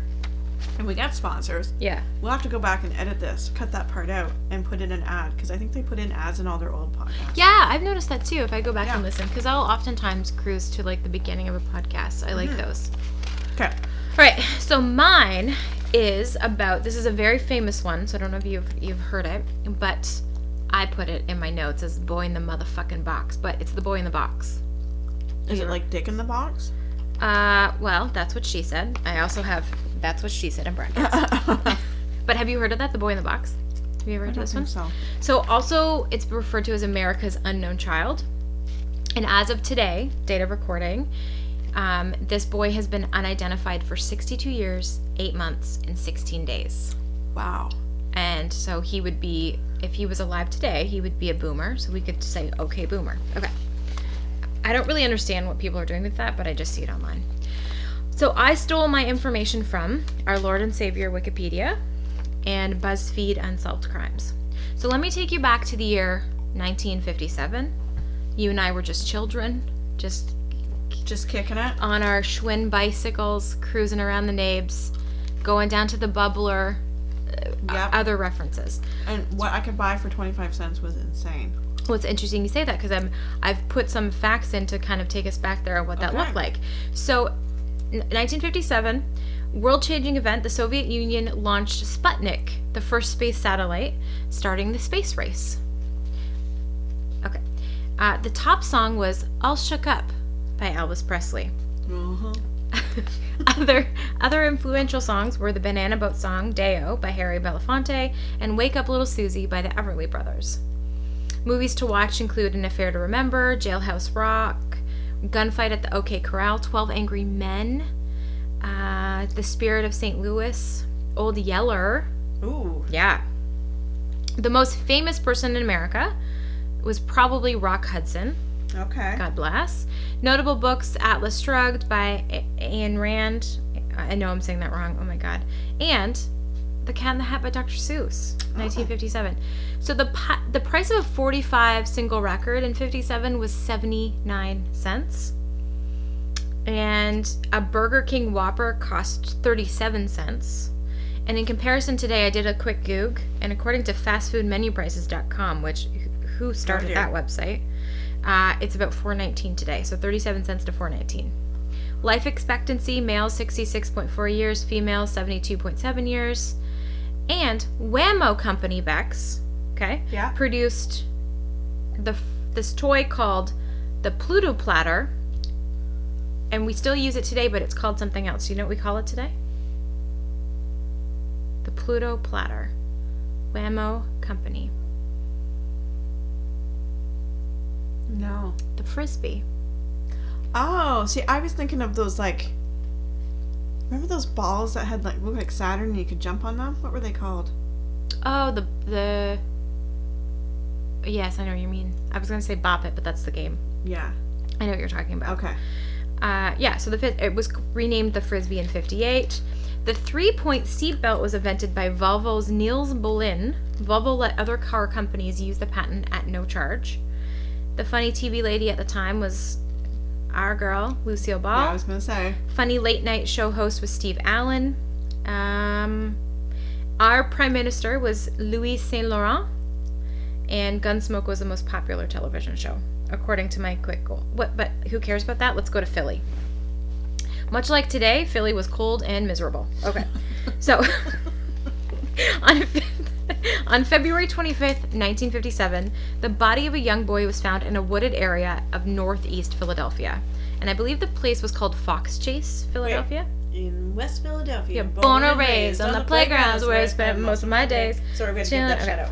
and we get sponsors, Yeah. we'll have to go back and edit this, cut that part out, and put in an ad because I think they put in ads in all their old podcasts. Yeah, I've noticed that too. If I go back Yeah. and listen, because I'll oftentimes cruise to like the beginning of a podcast. I like Mhm. those. Okay. All right, so mine is about. This is a very famous one, so I don't know if you've you've heard it, but I put it in my notes as "boy in the motherfucking box," but it's the boy in the box. Is it like Dick in the Box? Uh, well, that's what she said. I also have that's what she said in brackets. But have you heard of that, the boy in the box? Have you ever heard of this one? so. So also it's referred to as America's unknown child. And as of today, date of recording, um, this boy has been unidentified for 62 years, 8 months, and 16 days. Wow. And so he would be, if he was alive today, he would be a boomer. So we could say, okay, boomer. Okay. I don't really understand what people are doing with that, but I just see it online. So I stole my information from our Lord and Savior Wikipedia and BuzzFeed Unsolved Crimes. So let me take you back to the year 1957. You and I were just children, just Just kicking it. on our Schwinn bicycles, cruising around the nabes, going down to the bubbler, uh, Yep. other references. And what I could buy for 25 cents was insane. Well, it's interesting you say that because I'm I've put some facts in to kind of take us back there on what that Okay. looked like. So, 1957, world-changing event. The Soviet Union launched Sputnik, the first space satellite, starting the space race. Okay, uh, the top song was "All Shook Up" by Elvis Presley. Uh-huh. other other influential songs were the Banana Boat song "Day-O" by Harry Belafonte and "Wake Up Little Susie" by the Everly Brothers. Movies to watch include An Affair to Remember, Jailhouse Rock, Gunfight at the OK Corral, 12 Angry Men, uh, The Spirit of St. Louis, Old Yeller. Ooh. Yeah. The most famous person in America was probably Rock Hudson. Okay. God bless. Notable books Atlas Shrugged by Ayn Rand. I know I'm saying that wrong. Oh my God. And The Cat in the Hat by Dr. Seuss, 1957. So the pi- the price of a 45 single record in 57 was 79 cents. And a Burger King Whopper cost 37 cents. And in comparison today, I did a quick Goog, and according to fastfoodmenuprices.com, which who started dear. that website, uh, it's about 419 today, so 37 cents to 419. Life expectancy: male 66.4 years, female 72.7 years. And Wham-O Company Bex, okay, Yeah. produced the this toy called the Pluto Platter, and we still use it today, but it's called something else. You know what we call it today? The Pluto Platter, Wham-O Company, No. the frisbee. Oh, see, I was thinking of those like. Remember those balls that had like looked like Saturn and you could jump on them? What were they called? Oh, the the. Yes, I know what you mean. I was gonna say Bop It, but that's the game. Yeah. I know what you're talking about. Okay. Uh, yeah, so the it was renamed the Frisbee in '58. The three-point seatbelt was invented by Volvo's Niels Bohlin. Volvo let other car companies use the patent at no charge. The funny TV lady at the time was our girl, Lucille Ball. Yeah, I was gonna say. Funny late night show host was Steve Allen. Um, our prime minister was Louis Saint Laurent, and Gunsmoke was the most popular television show, according to my quick goal. What? But who cares about that? Let's go to Philly. Much like today, Philly was cold and miserable. Okay, so on. On February 25th, 1957, the body of a young boy was found in a wooded area of northeast Philadelphia. And I believe the place was called Fox Chase, Philadelphia. In West Philadelphia. Yeah, born and raised on the playgrounds where I spent most of my days. Sorry, we're going to get that okay. out.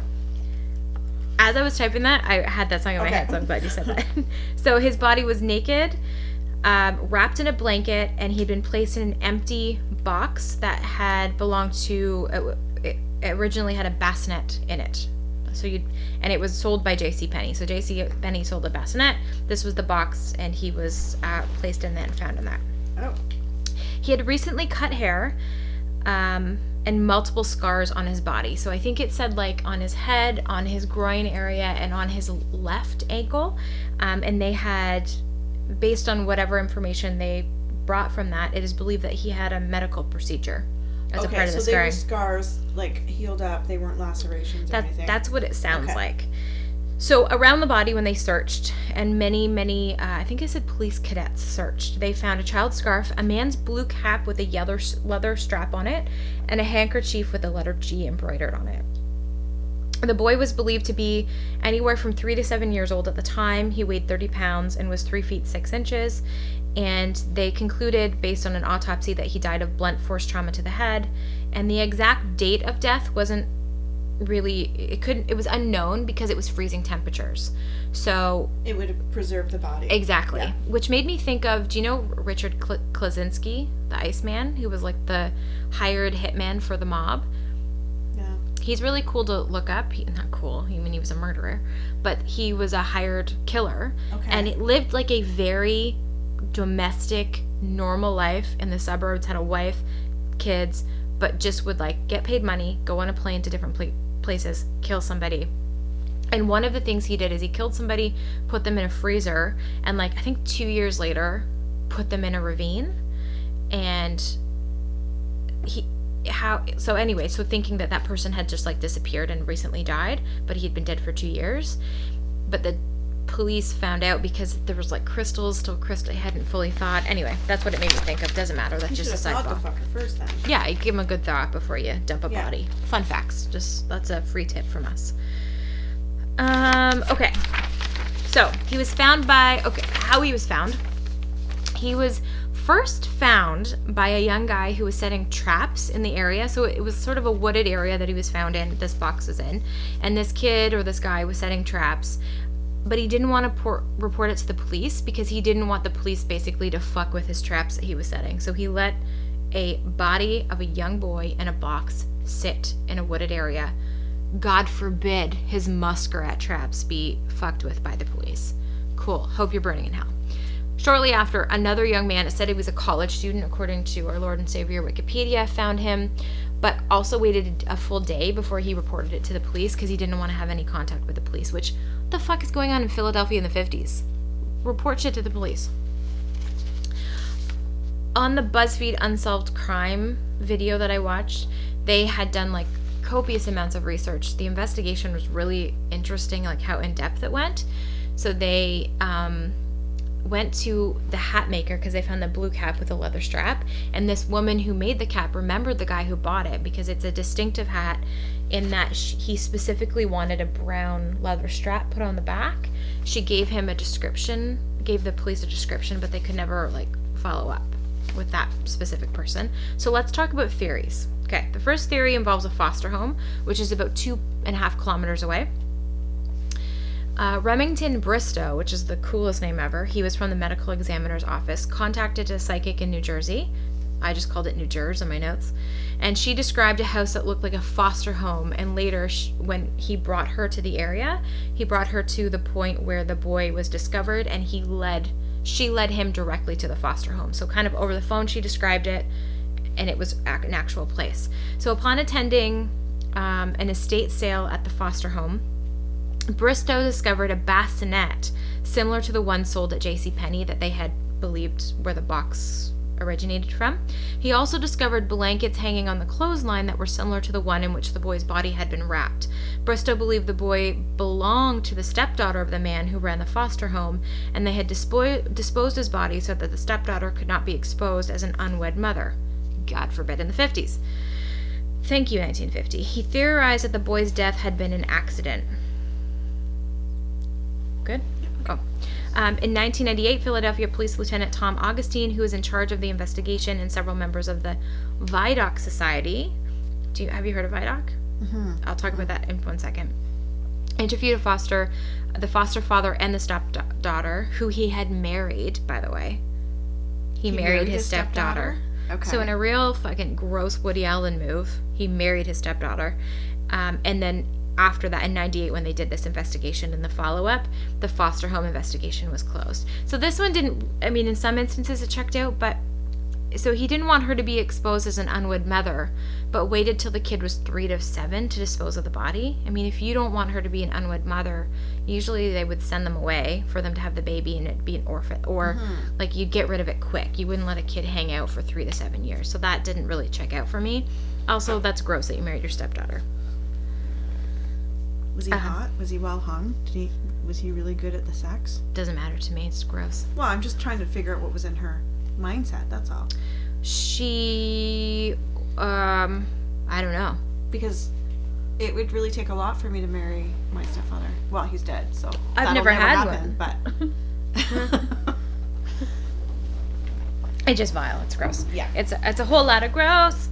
As I was typing that, I had that song in my head, so I'm glad you said that. so his body was naked, um, wrapped in a blanket, and he'd been placed in an empty box that had belonged to. Originally had a bassinet in it. So you and it was sold by J.C. Penney. So J.C. Penney sold a bassinet. This was the box, and he was uh, placed in that and found in that. Oh. He had recently cut hair um, and multiple scars on his body. So I think it said like on his head, on his groin area, and on his left ankle. Um, and they had, based on whatever information they brought from that, it is believed that he had a medical procedure as okay, a part of so the they were scars like healed up. They weren't lacerations or That, anything. that's what it sounds Okay. like. So around the body, when they searched, and many, many, uh, I think I said police cadets searched, they found a child's scarf, a man's blue cap with a yellow leather strap on it, and a handkerchief with the letter G embroidered on it. The boy was believed to be anywhere from three to seven years old at the time. He weighed 30 pounds and was three feet six inches. And they concluded, based on an autopsy, that he died of blunt force trauma to the head. And the exact date of death wasn't really it couldn't it was unknown because it was freezing temperatures so it would have preserved the body. exactly Yeah. which made me think of do you know richard Kl- klaczynski the iceman who was like the hired hitman for the mob Yeah. he's really cool to look up he, not cool i mean he was a murderer but he was a hired killer Okay. and it lived like a very domestic normal life in the suburbs had a wife kids but just would like get paid money go on a plane to different pla- places kill somebody. And one of the things he did is he killed somebody put them in a freezer and like i think two years later put them in a ravine. And he how so anyway so thinking that that person had just like disappeared and recently died but he had been dead for two years. But the police found out because there was like crystals still crystal hadn't fully thought anyway that's what it made me think of. Doesn't matter. That's you just a side thought the fucker first then. yeah you give him a good thought before you dump a Yeah. body. Fun facts. Just that's a free tip from us. Um okay. So he was found by okay how he was found. He was first found by a young guy who was setting traps in the area. So it was sort of a wooded area that he was found in, this box was in. And this kid or this guy was setting traps, but he didn't want to por- report it to the police because he didn't want the police basically to fuck with his traps that he was setting. So he let a body of a young boy in a box sit in a wooded area. God forbid his muskrat traps be fucked with by the police. Cool. Hope you're burning in hell. Shortly after, another young man, it said he was a college student, according to our Lord and Savior Wikipedia, found him, but also waited a full day before he reported it to the police because he didn't want to have any contact with the police. Which, the fuck is going on in Philadelphia in the 50s? Report shit to the police. On the BuzzFeed Unsolved Crime video that I watched, they had done like copious amounts of research. The investigation was really interesting, like how in depth it went. So they um, went to the hat maker because they found the blue cap with a leather strap. And this woman who made the cap remembered the guy who bought it because it's a distinctive hat in that she, he specifically wanted a brown leather strap put on the back. She gave him a description, gave the police a description, but they could never like follow up with that specific person. So let's talk about theories. Okay, the first theory involves a foster home, which is about two and a half kilometers away. Uh, Remington Bristow, which is the coolest name ever, he was from the medical examiner's office, contacted a psychic in New Jersey. I just called it New Jersey in my notes. And she described a house that looked like a foster home. And later, sh- when he brought her to the area, he brought her to the point where the boy was discovered and he led, she led him directly to the foster home. So, kind of over the phone, she described it and it was an actual place. So, upon attending um, an estate sale at the foster home, Bristow discovered a bassinet similar to the one sold at J.C. Penney that they had believed where the box originated from. He also discovered blankets hanging on the clothesline that were similar to the one in which the boy's body had been wrapped. Bristow believed the boy belonged to the stepdaughter of the man who ran the foster home, and they had dispo- disposed his body so that the stepdaughter could not be exposed as an unwed mother. God forbid in the 50s. Thank you, 1950. He theorized that the boy's death had been an accident. Oh. Um, in 1998, Philadelphia Police Lieutenant Tom Augustine, who was in charge of the investigation, and several members of the Vidocq Society. Do you have you heard of Vidocq? Mm-hmm. I'll talk about that in one second. Interviewed a foster, the foster father and the stepdaughter, who he had married, by the way. He, married, his, stepdaughter. Okay. So in a real fucking gross Woody Allen move, he married his stepdaughter, um, and then after that in 98 when they did this investigation and the follow-up the foster home investigation was closed. So this one didn't i mean in some instances it checked out but so he didn't want her to be exposed as an unwed mother but waited till the kid was three to seven to dispose of the body. I mean if you don't want her to be an unwed mother usually they would send them away for them to have the baby and it'd be an orphan or mm-hmm. like you'd get rid of it quick. You wouldn't let a kid hang out for three to seven years. So that didn't really check out for me. Also that's gross that you married your stepdaughter Was he Uh-huh. hot? Was he well hung? Did he? Was he really good at the sex? doesn't matter to me it's gross Well, I'm just trying to figure out what was in her mindset. That's all. she um i don't know Because it would really take a lot for me to marry my stepfather. Well, he's dead, so I've that'll never had happen, But it's just vile it's gross yeah, it's it's a whole lot of gross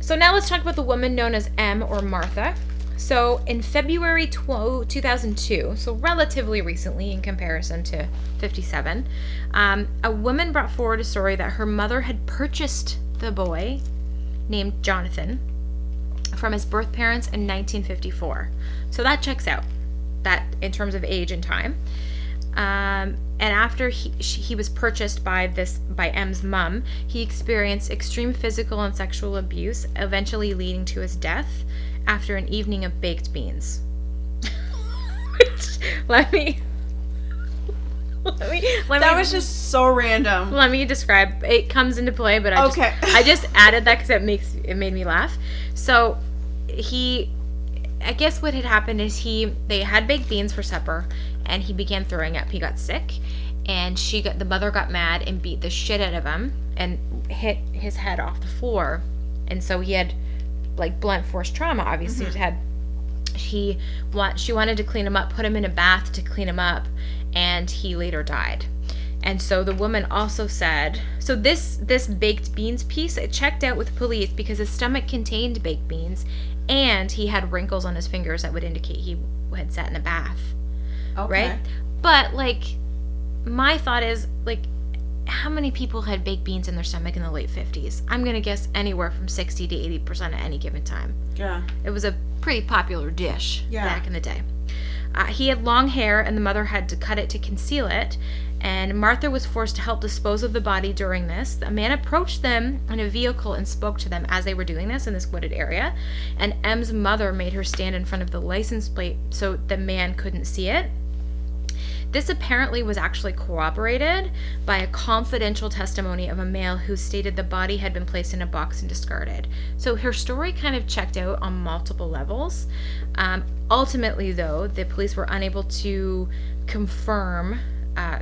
so now let's talk about the woman known as m or martha so in february 12, 2002 so relatively recently in comparison to 57 um, a woman brought forward a story that her mother had purchased the boy named jonathan from his birth parents in 1954 so that checks out that in terms of age and time. Um, and after he, she, he was purchased by this by M's mom, he experienced extreme physical and sexual abuse, eventually leading to his death after an evening of baked beans. Which, let me let me let that me was just so random. let me describe. It comes into play, but I Okay. just I just added that because it makes it made me laugh. So he, I guess what had happened is he they had baked beans for supper, and he began throwing up. He got sick, and she got the mother got mad and beat the shit out of him and hit his head off the floor, and so he had like blunt force trauma. Obviously, he had he want she wanted to clean him up, put him in a bath to clean him up, and he later died. And so the woman also said, so this this baked beans piece it checked out with police because his stomach contained baked beans and he had wrinkles on his fingers that would indicate he had sat in a bath. Okay. Right? But like my thought is like how many people had baked beans in their stomach in the late 50s? I'm going to guess anywhere from 60 to 80% at any given time. Yeah. It was a pretty popular dish Yeah. back in the day. Uh, he had long hair, and the mother had to cut it to conceal it. And Martha was forced to help dispose of the body during this. A man approached them in a vehicle and spoke to them as they were doing this in this wooded area. And M's mother made her stand in front of the license plate so the man couldn't see it. This apparently was actually corroborated by a confidential testimony of a male who stated the body had been placed in a box and discarded. So her story kind of checked out on multiple levels. Um, ultimately, though, the police were unable to confirm uh,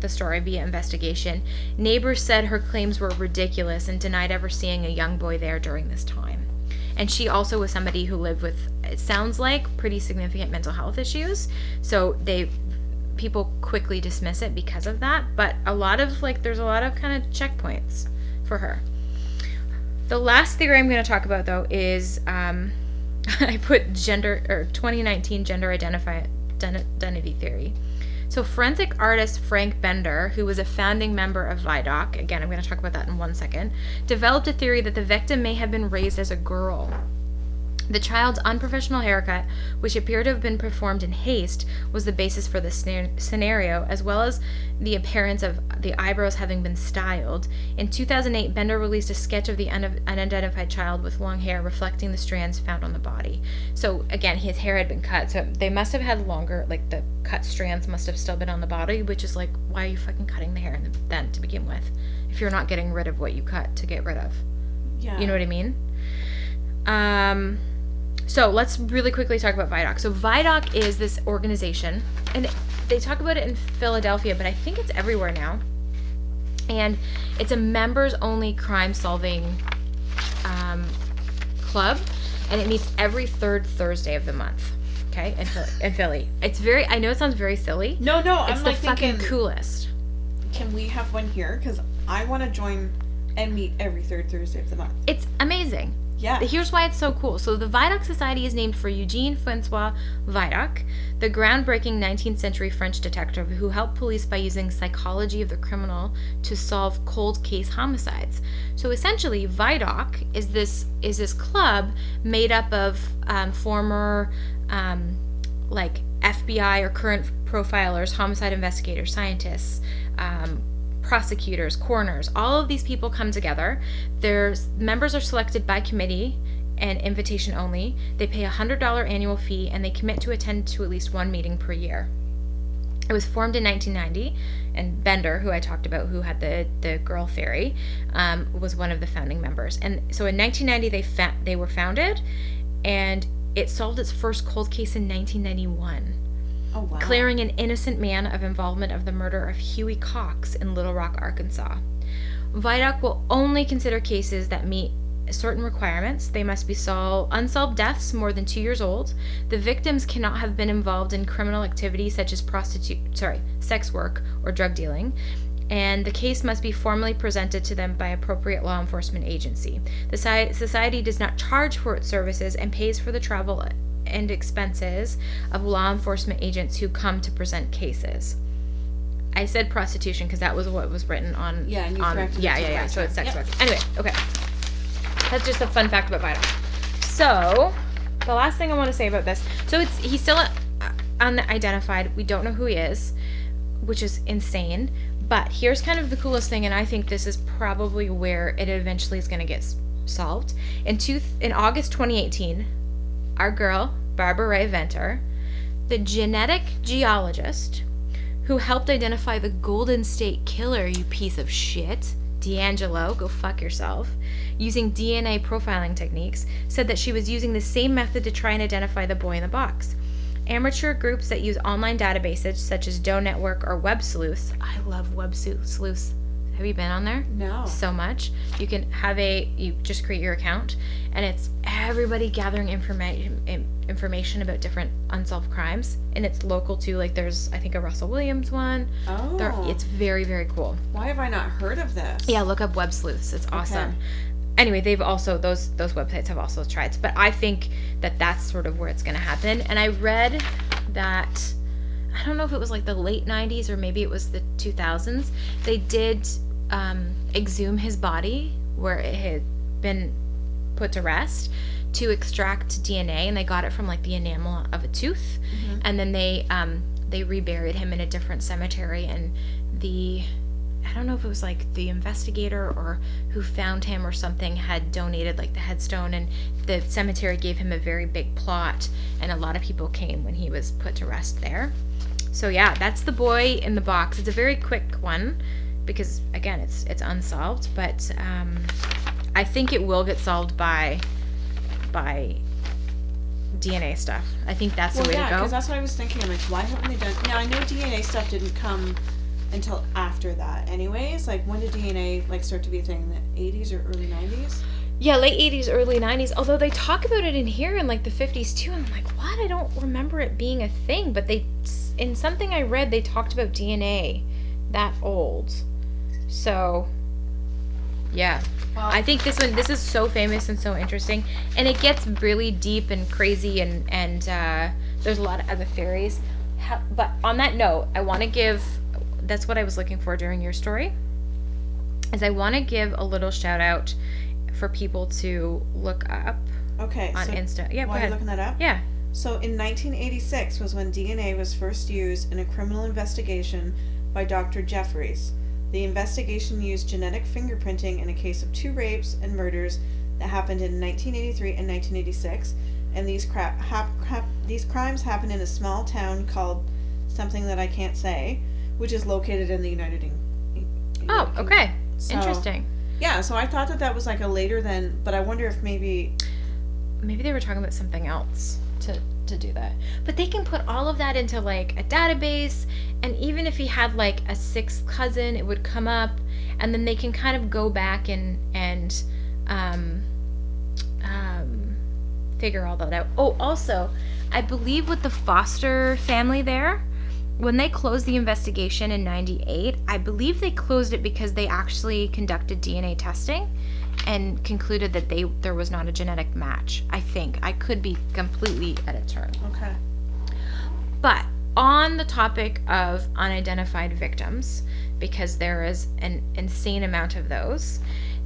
the story via investigation. Neighbors said her claims were ridiculous and denied ever seeing a young boy there during this time. And she also was somebody who lived with, it sounds like, pretty significant mental health issues. So they people quickly dismiss it because of that but a lot of like there's a lot of kind of checkpoints for her. The last theory i'm going to talk about though is um, i put gender or 2019 gender identify identity theory. So forensic artist frank bender who was a founding member of vidocq again i'm going to talk about that in one second developed a theory that the victim may have been raised as a girl the child's unprofessional haircut, which appeared to have been performed in haste, was the basis for this scenario, as well as the appearance of the eyebrows having been styled. In 2008, Bender released a sketch of the unidentified child with long hair reflecting the strands found on the body. So, again, his hair had been cut, so they must have had longer, like the cut strands must have still been on the body, which is like, why are you fucking cutting the hair in the, then to begin with? If you're not getting rid of what you cut to get rid of. Yeah. You know what I mean? Um, so let's really quickly talk about Vidocq. So Vidocq is this organization, and they talk about it in Philadelphia, but I think it's everywhere now. And it's a members-only crime-solving um, club, and it meets every third Thursday of the month. Okay, in, Philly, in Philly. It's very. I know it sounds very silly. No, no, It's I'm the like fucking thinking, coolest. can we have one here? Because I want to join and meet every third Thursday of the month. It's amazing. Yeah. Here's why it's so cool. So, the Vidocq Society is named for Eugene Francois Vidocq, the groundbreaking 19th century French detective who helped police by using psychology of the criminal to solve cold case homicides. So, essentially, Vidocq is this is this club made up of um, former um, like FBI or current profilers, homicide investigators, scientists, um, prosecutors, coroners, all of these people come together. Their members are selected by committee and invitation only. They pay a hundred dollar annual fee and they commit to attend to at least one meeting per year. It was formed in 1990, and Bender, who I talked about, who had the the girl Fairy, um, was one of the founding members. And so in 1990, they fa- they were founded, and it solved its first cold case in 1991 oh wow. clearing an innocent man of involvement of the murder of Huey Cox in Little Rock, Arkansas. Vidocq will only consider cases that meet certain requirements. They must be sol- unsolved deaths more than two years old. The victims cannot have been involved in criminal activity such as prostitute, sorry, sex work or drug dealing. And the case must be formally presented to them by appropriate law enforcement agency. The society does not charge for its services and pays for the travel and expenses of law enforcement agents who come to present cases. I said prostitution because that was what was written on. Yeah, and you on, corrected it yeah, to yeah, yeah. right So it's sex Yep. work. Anyway, okay. That's just a fun fact about Vital. So the last thing I want to say about this. So it's he's still uh, unidentified. We don't know who he is, which is insane. But here's kind of the coolest thing, and I think this is probably where it eventually is going to get s- solved. In two, in August 2018, our girl Barbara Rae-Venter, the genetic genealogist who helped identify the Golden State Killer, you piece of shit, DeAngelo, go fuck yourself, using DNA profiling techniques, said that she was using the same method to try and identify the boy in the box. Amateur groups that use online databases such as Doe Network or Web Sleuths. I love Web Sleuths. Have you been on there? No. So much. You can have a you just create your account, and it's everybody gathering information information about different unsolved crimes, and it's local too. Like there's I think a Russell Williams one. Oh. There, it's very very cool. Why have I not heard of this? Yeah, look up Web Sleuths. It's awesome. Okay. Anyway, they've also those those websites have also tried, but I think that that's sort of where it's going to happen. And I read that I don't know if it was like the late '90s or maybe it was the 2000s. They did um, exhume his body where it had been put to rest to extract DNA, and they got it from like the enamel of a tooth, Mhm. and then they um, they reburied him in a different cemetery, and the I don't know if it was like the investigator or who found him or something had donated like the headstone and the cemetery gave him a very big plot and a lot of people came when he was put to rest there. So yeah, that's the boy in the box. It's a very quick one because again, it's it's unsolved, but um, I think it will get solved by by DNA stuff. I think that's Well, the way yeah, to go. Yeah, because that's what I was thinking. I'm like, why haven't they done? Now I know DNA stuff didn't come until after that. Anyways, like when did DNA like start to be a thing? In the 80s or early 90s? Yeah, late 80s, early 90s. Although they talk about it in here in like the 50s too. And I'm like, what? I don't remember it being a thing. But they, in something I read, they talked about DNA that old. So, yeah. I think this one, this is so famous and so interesting. And it gets really deep and crazy and, and uh, there's a lot of other theories. How, but on that note, I want to give, that's what I was looking for during your story, is I want to give a little shout out for people to look up okay. on so Insta. Yeah, go while you're looking that up. Yeah. So in 1986 was when DNA was first used in a criminal investigation by Dr. Jeffreys. The investigation used genetic fingerprinting in a case of two rapes and murders that happened in 1983 and 1986, and these cra- hap- hap- these crimes happened in a small town called something that I can't say, which is located in the United. In- Oh, okay. So- Interesting. Yeah, so I thought that that was like a later than, but I wonder if maybe Maybe they were talking about something else to to do that. But they can put all of that into like a database and even if he had like a sixth cousin, it would come up and then they can kind of go back and and um um figure all that out. Oh, also, I believe with the Foster family there, when they closed the investigation in 98, I believe they closed it because they actually conducted DNA testing and concluded that they there was not a genetic match. I think I could be completely at a turn. okay. But on the topic of unidentified victims, because there is an insane amount of those,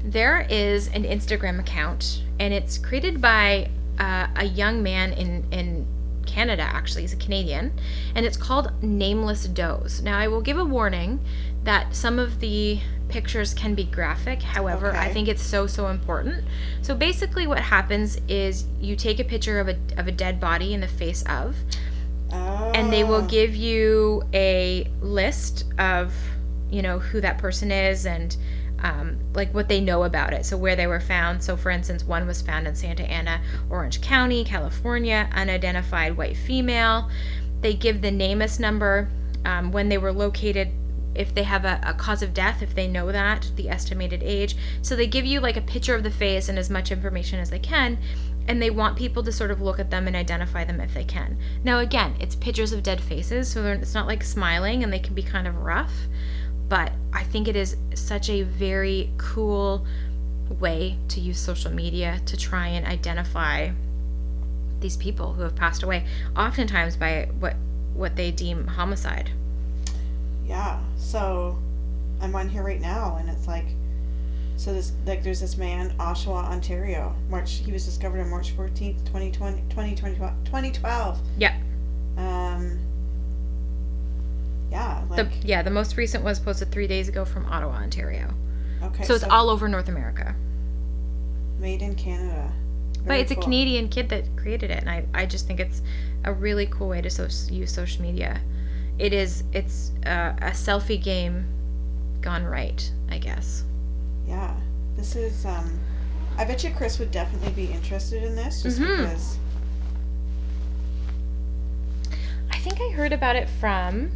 there is an Instagram account, and it's created by uh, a young man in in Canada. Actually, he's a Canadian, and it's called Nameless Does. Now, I will give a warning that some of the pictures can be graphic. However, I think it's so so important. So basically, what happens is you take a picture of a of a dead body in the face of and they will Oh. give you a list of you know who that person is and um, like what they know about it so where they were found so for instance one was found in santa ana orange county california unidentified white female they give the namus number um, when they were located if they have a, a cause of death if they know that the estimated age so they give you like a picture of the face and as much information as they can and they want people to sort of look at them and identify them if they can. Now, again, it's pictures of dead faces, so it's not like smiling and they can be kind of rough, but I think it is such a very cool way to use social media to try and identify these people who have passed away, oftentimes by what what they deem homicide. Yeah. So I'm on here right now and it's like so this like there's this man, Oshawa, Ontario. March he was discovered on March 14th, 2020 2020 2012. Yeah. Um Yeah, The, like yeah, the most recent was posted three days ago from Ottawa, Ontario. okay. So it's all over North America. made in Canada. But Very it's a. Canadian kid that created it, and I, I just think it's a really cool way to so, use social media. It is it's uh, a selfie game gone right, I guess. Yeah. This is um I bet you Chris would definitely be interested in this just Mhm. because I think I heard about it from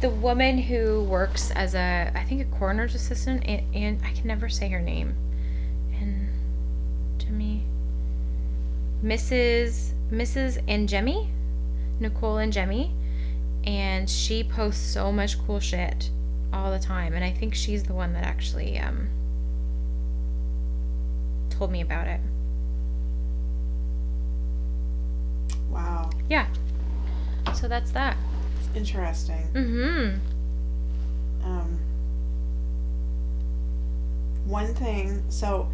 the woman who works as a I think a coroner's assistant and, and I can never say her name. And Jimmy Mrs. Mrs. and Jemmy? Nicole and Jemmy. And she posts so much cool shit all the time. And I think she's the one that actually um told me about it. Wow. Yeah. So that's that. Interesting. Mm-hmm. Um, one thing, so,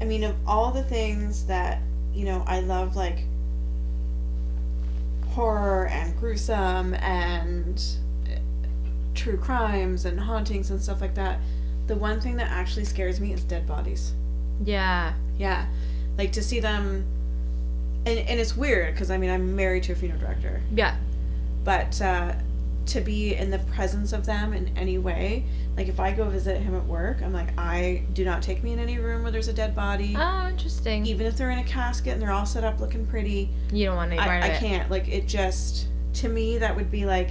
I mean, of all the things that, you know, I love, like, horror and gruesome and uh, true crimes and hauntings and stuff like that, the one thing that actually scares me is dead bodies. Yeah. Yeah. Like, to see them. And, and it's weird because, I mean, I'm married to a funeral director Yeah. but uh, to be in the presence of them in any way like if i go visit him at work i'm like i do not take me in any room where there's a dead body Oh, interesting. even if they're in a casket and they're all set up looking pretty You don't want any part I, I can't like it just to me that would be like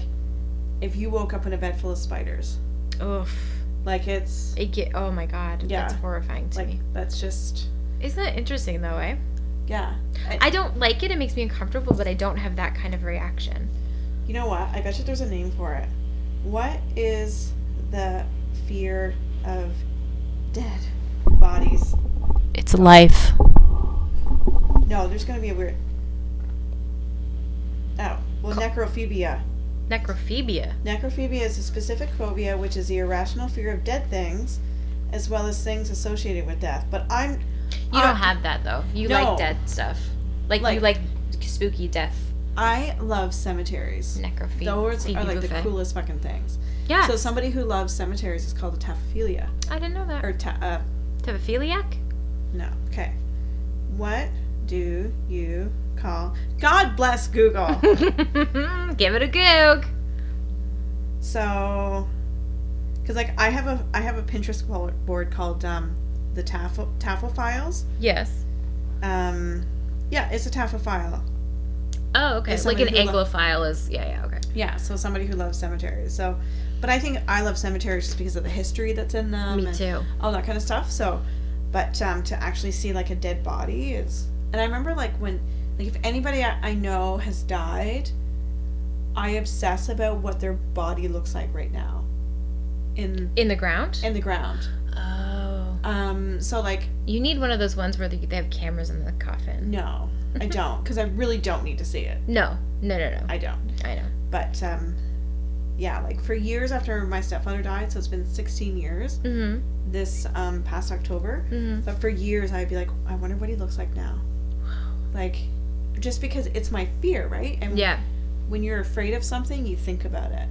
if you woke up in a bed full of spiders Oof. like it's It get. Oh my god. Yeah. That's horrifying to like me. that's just Isn't that interesting though, eh? yeah I don't like it. It makes me uncomfortable, but I don't have that kind of reaction. You know what i bet you there's a name for it what is the fear of dead bodies It's life. No, there's gonna be a weird. Oh, well, necrophobia. Necrophobia. Necrophobia is a specific phobia which is the irrational fear of dead things, as well as things associated with death. But I'm. You uh, don't have that though. You no. like dead stuff. Like, you Like- like spooky death. I love cemeteries. Necrophobia. Those are like the coolest fucking things. Yeah. So somebody who loves cemeteries is called a taphophilia. I didn't know that. Or ta- uh, Taphiliac? no. Okay. What do you call? God bless Google. Give it a goog. So, because like I have a I have a Pinterest board called um, the Tafel Taphophiles. Yes. Um, yeah, it's a taphophile. Oh, okay. Like an who lo- Anglophile is. Yeah, yeah, okay. Yeah, so somebody who loves cemeteries. So, but I think I love cemeteries just because of the history that's in them. Me and too. All that kind of stuff. So, but um, to actually see like a dead body is, and I remember like when like if anybody I, I know has died, I obsess about what their body looks like right now, in In the ground? in the ground. Oh. Um, so like You need one of those ones where they they have cameras in the coffin. no, I don't, because I really don't need to see it. No. No, no, no. I don't. I know. But um, yeah, like for years after my stepfather died, so it's been 16 years. Mm-hmm. This um past October, Mm-hmm. but for years I'd be like, I wonder what he looks like now. Like, just because it's my fear, right? And Yeah. when you're afraid of something, you think about it.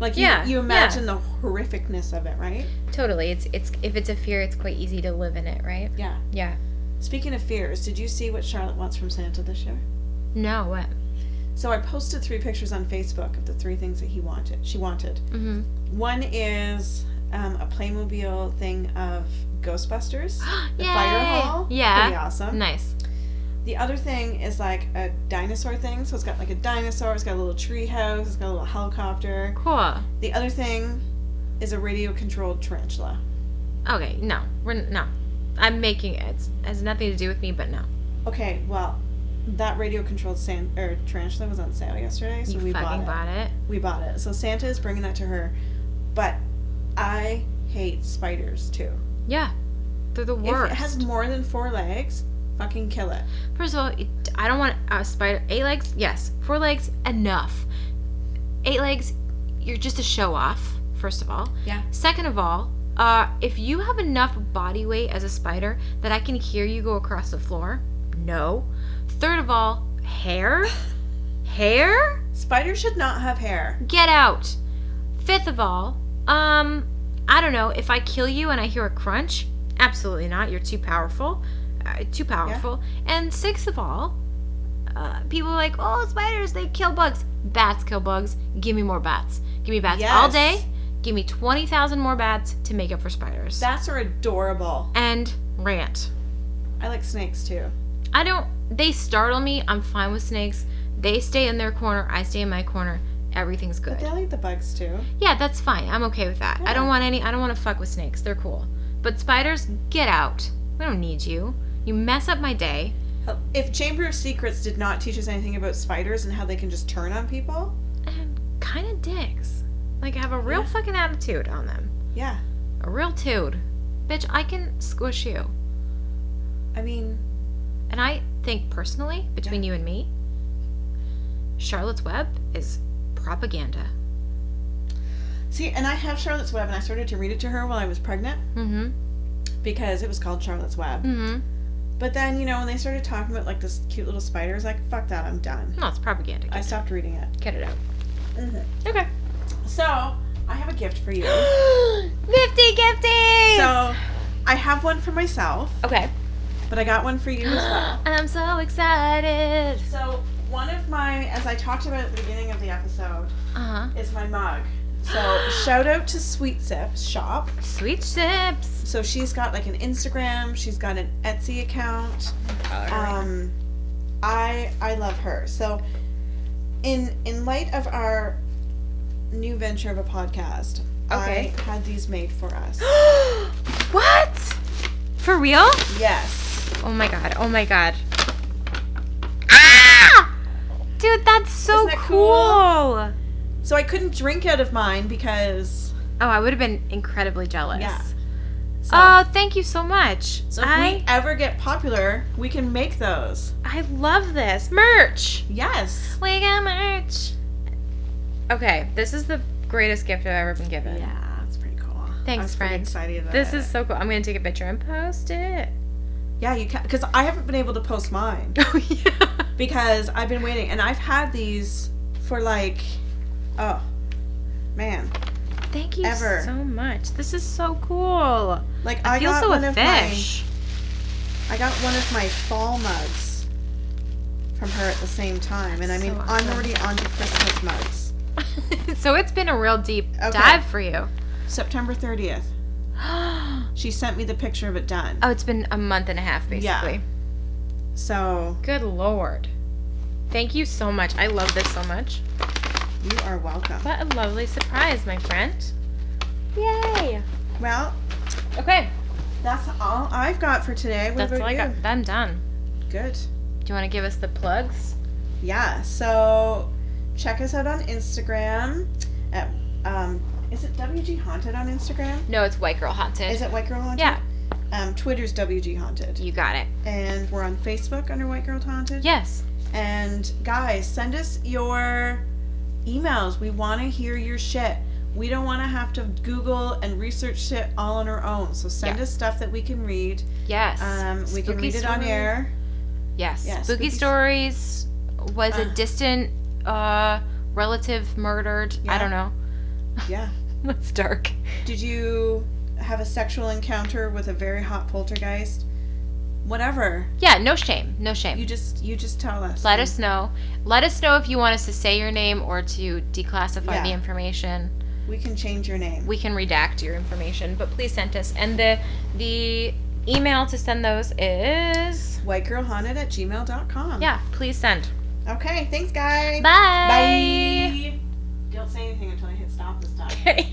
Like you, Yeah, you yeah. imagine the horrificness of it, right? Totally. It's it's if it's a fear, it's quite easy to live in it, right? Yeah. Yeah. Speaking of fears, did you see what Charlotte wants from Santa this year? No, what? So I posted three pictures on Facebook of the three things that he wanted. She wanted. Mm-hmm. One is um, a Playmobil thing of Ghostbusters, the fire hall. Yeah, pretty awesome. Nice. The other thing is like a dinosaur thing. So it's got like a dinosaur. It's got a little tree house. It's got a little helicopter. Cool. The other thing is a radio controlled tarantula. Okay. No, we're n- no. I'm making it. It has nothing to do with me, but no. Okay, well, that radio controlled san- or tarantula was on sale yesterday, so you we bought it. bought it. We bought it. So Santa is bringing that to her, but I hate spiders too. Yeah. They're the worst. If it has more than four legs, fucking kill it. First of all, it, I don't want a spider. Eight legs, yes. Four legs, enough. Eight legs, you're just a show off. First of all. Yeah. Second of all, uh, if you have enough body weight as a spider that I can hear you go across the floor, no. Third of all, hair, hair, Spiders should not have hair. get out. Fifth of all, um, I don't know. If I kill you and I hear a crunch, absolutely not. You're too powerful. Uh, too powerful. And sixth of all, uh, people are like, oh, spiders, they kill bugs. Bats kill bugs. Give me more bats. Give me bats all day. Give me 20,000 more bats to make up for spiders. Bats are adorable. and rant. I like snakes too. I don't, they startle me. I'm fine with snakes. They stay in their corner. I stay in my corner. everything's good. But they'll eat the bugs too. Yeah, that's fine. I'm okay with that. I don't want any. I don't want to fuck with snakes. They're cool. But spiders, get out. We don't need you. You mess up my day. If Chamber of Secrets did not teach us anything about spiders and how they can just turn on people, And kind of dicks. Like have a real Yeah. fucking attitude on them. yeah. A real tude. Bitch, I can squish you. I mean, And I think personally, between you and me, Charlotte's Web is propaganda. see, and I have Charlotte's Web, and I started to read it to her while I was pregnant Mm-hmm. because it was called Charlotte's Web. Mm-hmm. But then, you know, when they started talking about like this cute little spider, I was like, fuck that, I'm done. No, it's propaganda. I stopped reading it. Get it out. Mm-hmm. Okay. So, I have a gift for you. Nifty gifties! So, I have one for myself, okay. but I got one for you as well. I'm so excited. So, one of my, as I talked about at the beginning of the episode, Uh-huh. is my mug. So, shout out to Sweet Sips Shop. Sweet chips. So, she's got like an Instagram, she's got an Etsy account. Um, I I love her. So, in in light of our new venture of a podcast, Okay. I had these made for us. what? For real? yes. Oh my god. Oh my god. Ah! Dude, that's so that cool. cool? So I couldn't drink out of mine because Oh, I would have been incredibly jealous. Yeah. so, Oh, thank you so much. so if I we ever get popular, we can make those. I love this merch. Yes. We got merch. Okay, this is the greatest gift I've ever been given. Yeah, that's pretty cool. Thanks, I was pretty friend. excited. About This it. is so cool. I'm gonna take a picture and post it. yeah, you can because I haven't been able to post mine Oh yeah. because I've been waiting and I've had these for like, oh, man, Thank you Ever. so much. This is so cool. like I, I, feel got so one of my. I got one of my fall mugs from her at the same time, and I mean So I'm already on to Christmas mugs. so it's been a real deep Okay. dive for you. September 30th. oh, She sent me the picture of it done. Oh, it's been a month and a half basically. Yeah. So Good lord. Thank you so much. I love this so much. you are welcome. What a lovely surprise, my friend. Yay. Well, Okay. that's all I've got for today. What That's all I got. I'm done. Good. Do you want to give us the plugs? Yeah. So check us out on Instagram at um is it WG Haunted on Instagram? No, it's White Girl Haunted. Is it White Girl Haunted? Yeah, Um, Twitter's WG Haunted, you got it. and we're on Facebook under White Girl Haunted. Yes. And guys, send us your emails. We want to hear your shit. We don't want to have to Google and research shit all on our own. So send Yeah. us stuff that we can read. Yes. Um, we can Spooky read it on air. Yes. Yeah, spooky, spooky stories. Was a Uh. distant uh, relative murdered? I don't know. Yeah. That's dark. Did you have a sexual encounter with a very hot poltergeist? Whatever. Yeah, no shame. No shame. You just you just tell us. Let us know. Let us know if you want us to say your name or to declassify the information. We can change your name. We can redact your information, but please send us. And the the email to send those is Whitegirlhaunted at gmail.com. yeah. Please send. Okay. Thanks, guys. Bye. Bye. Don't say anything until I hit stop this time. Bye.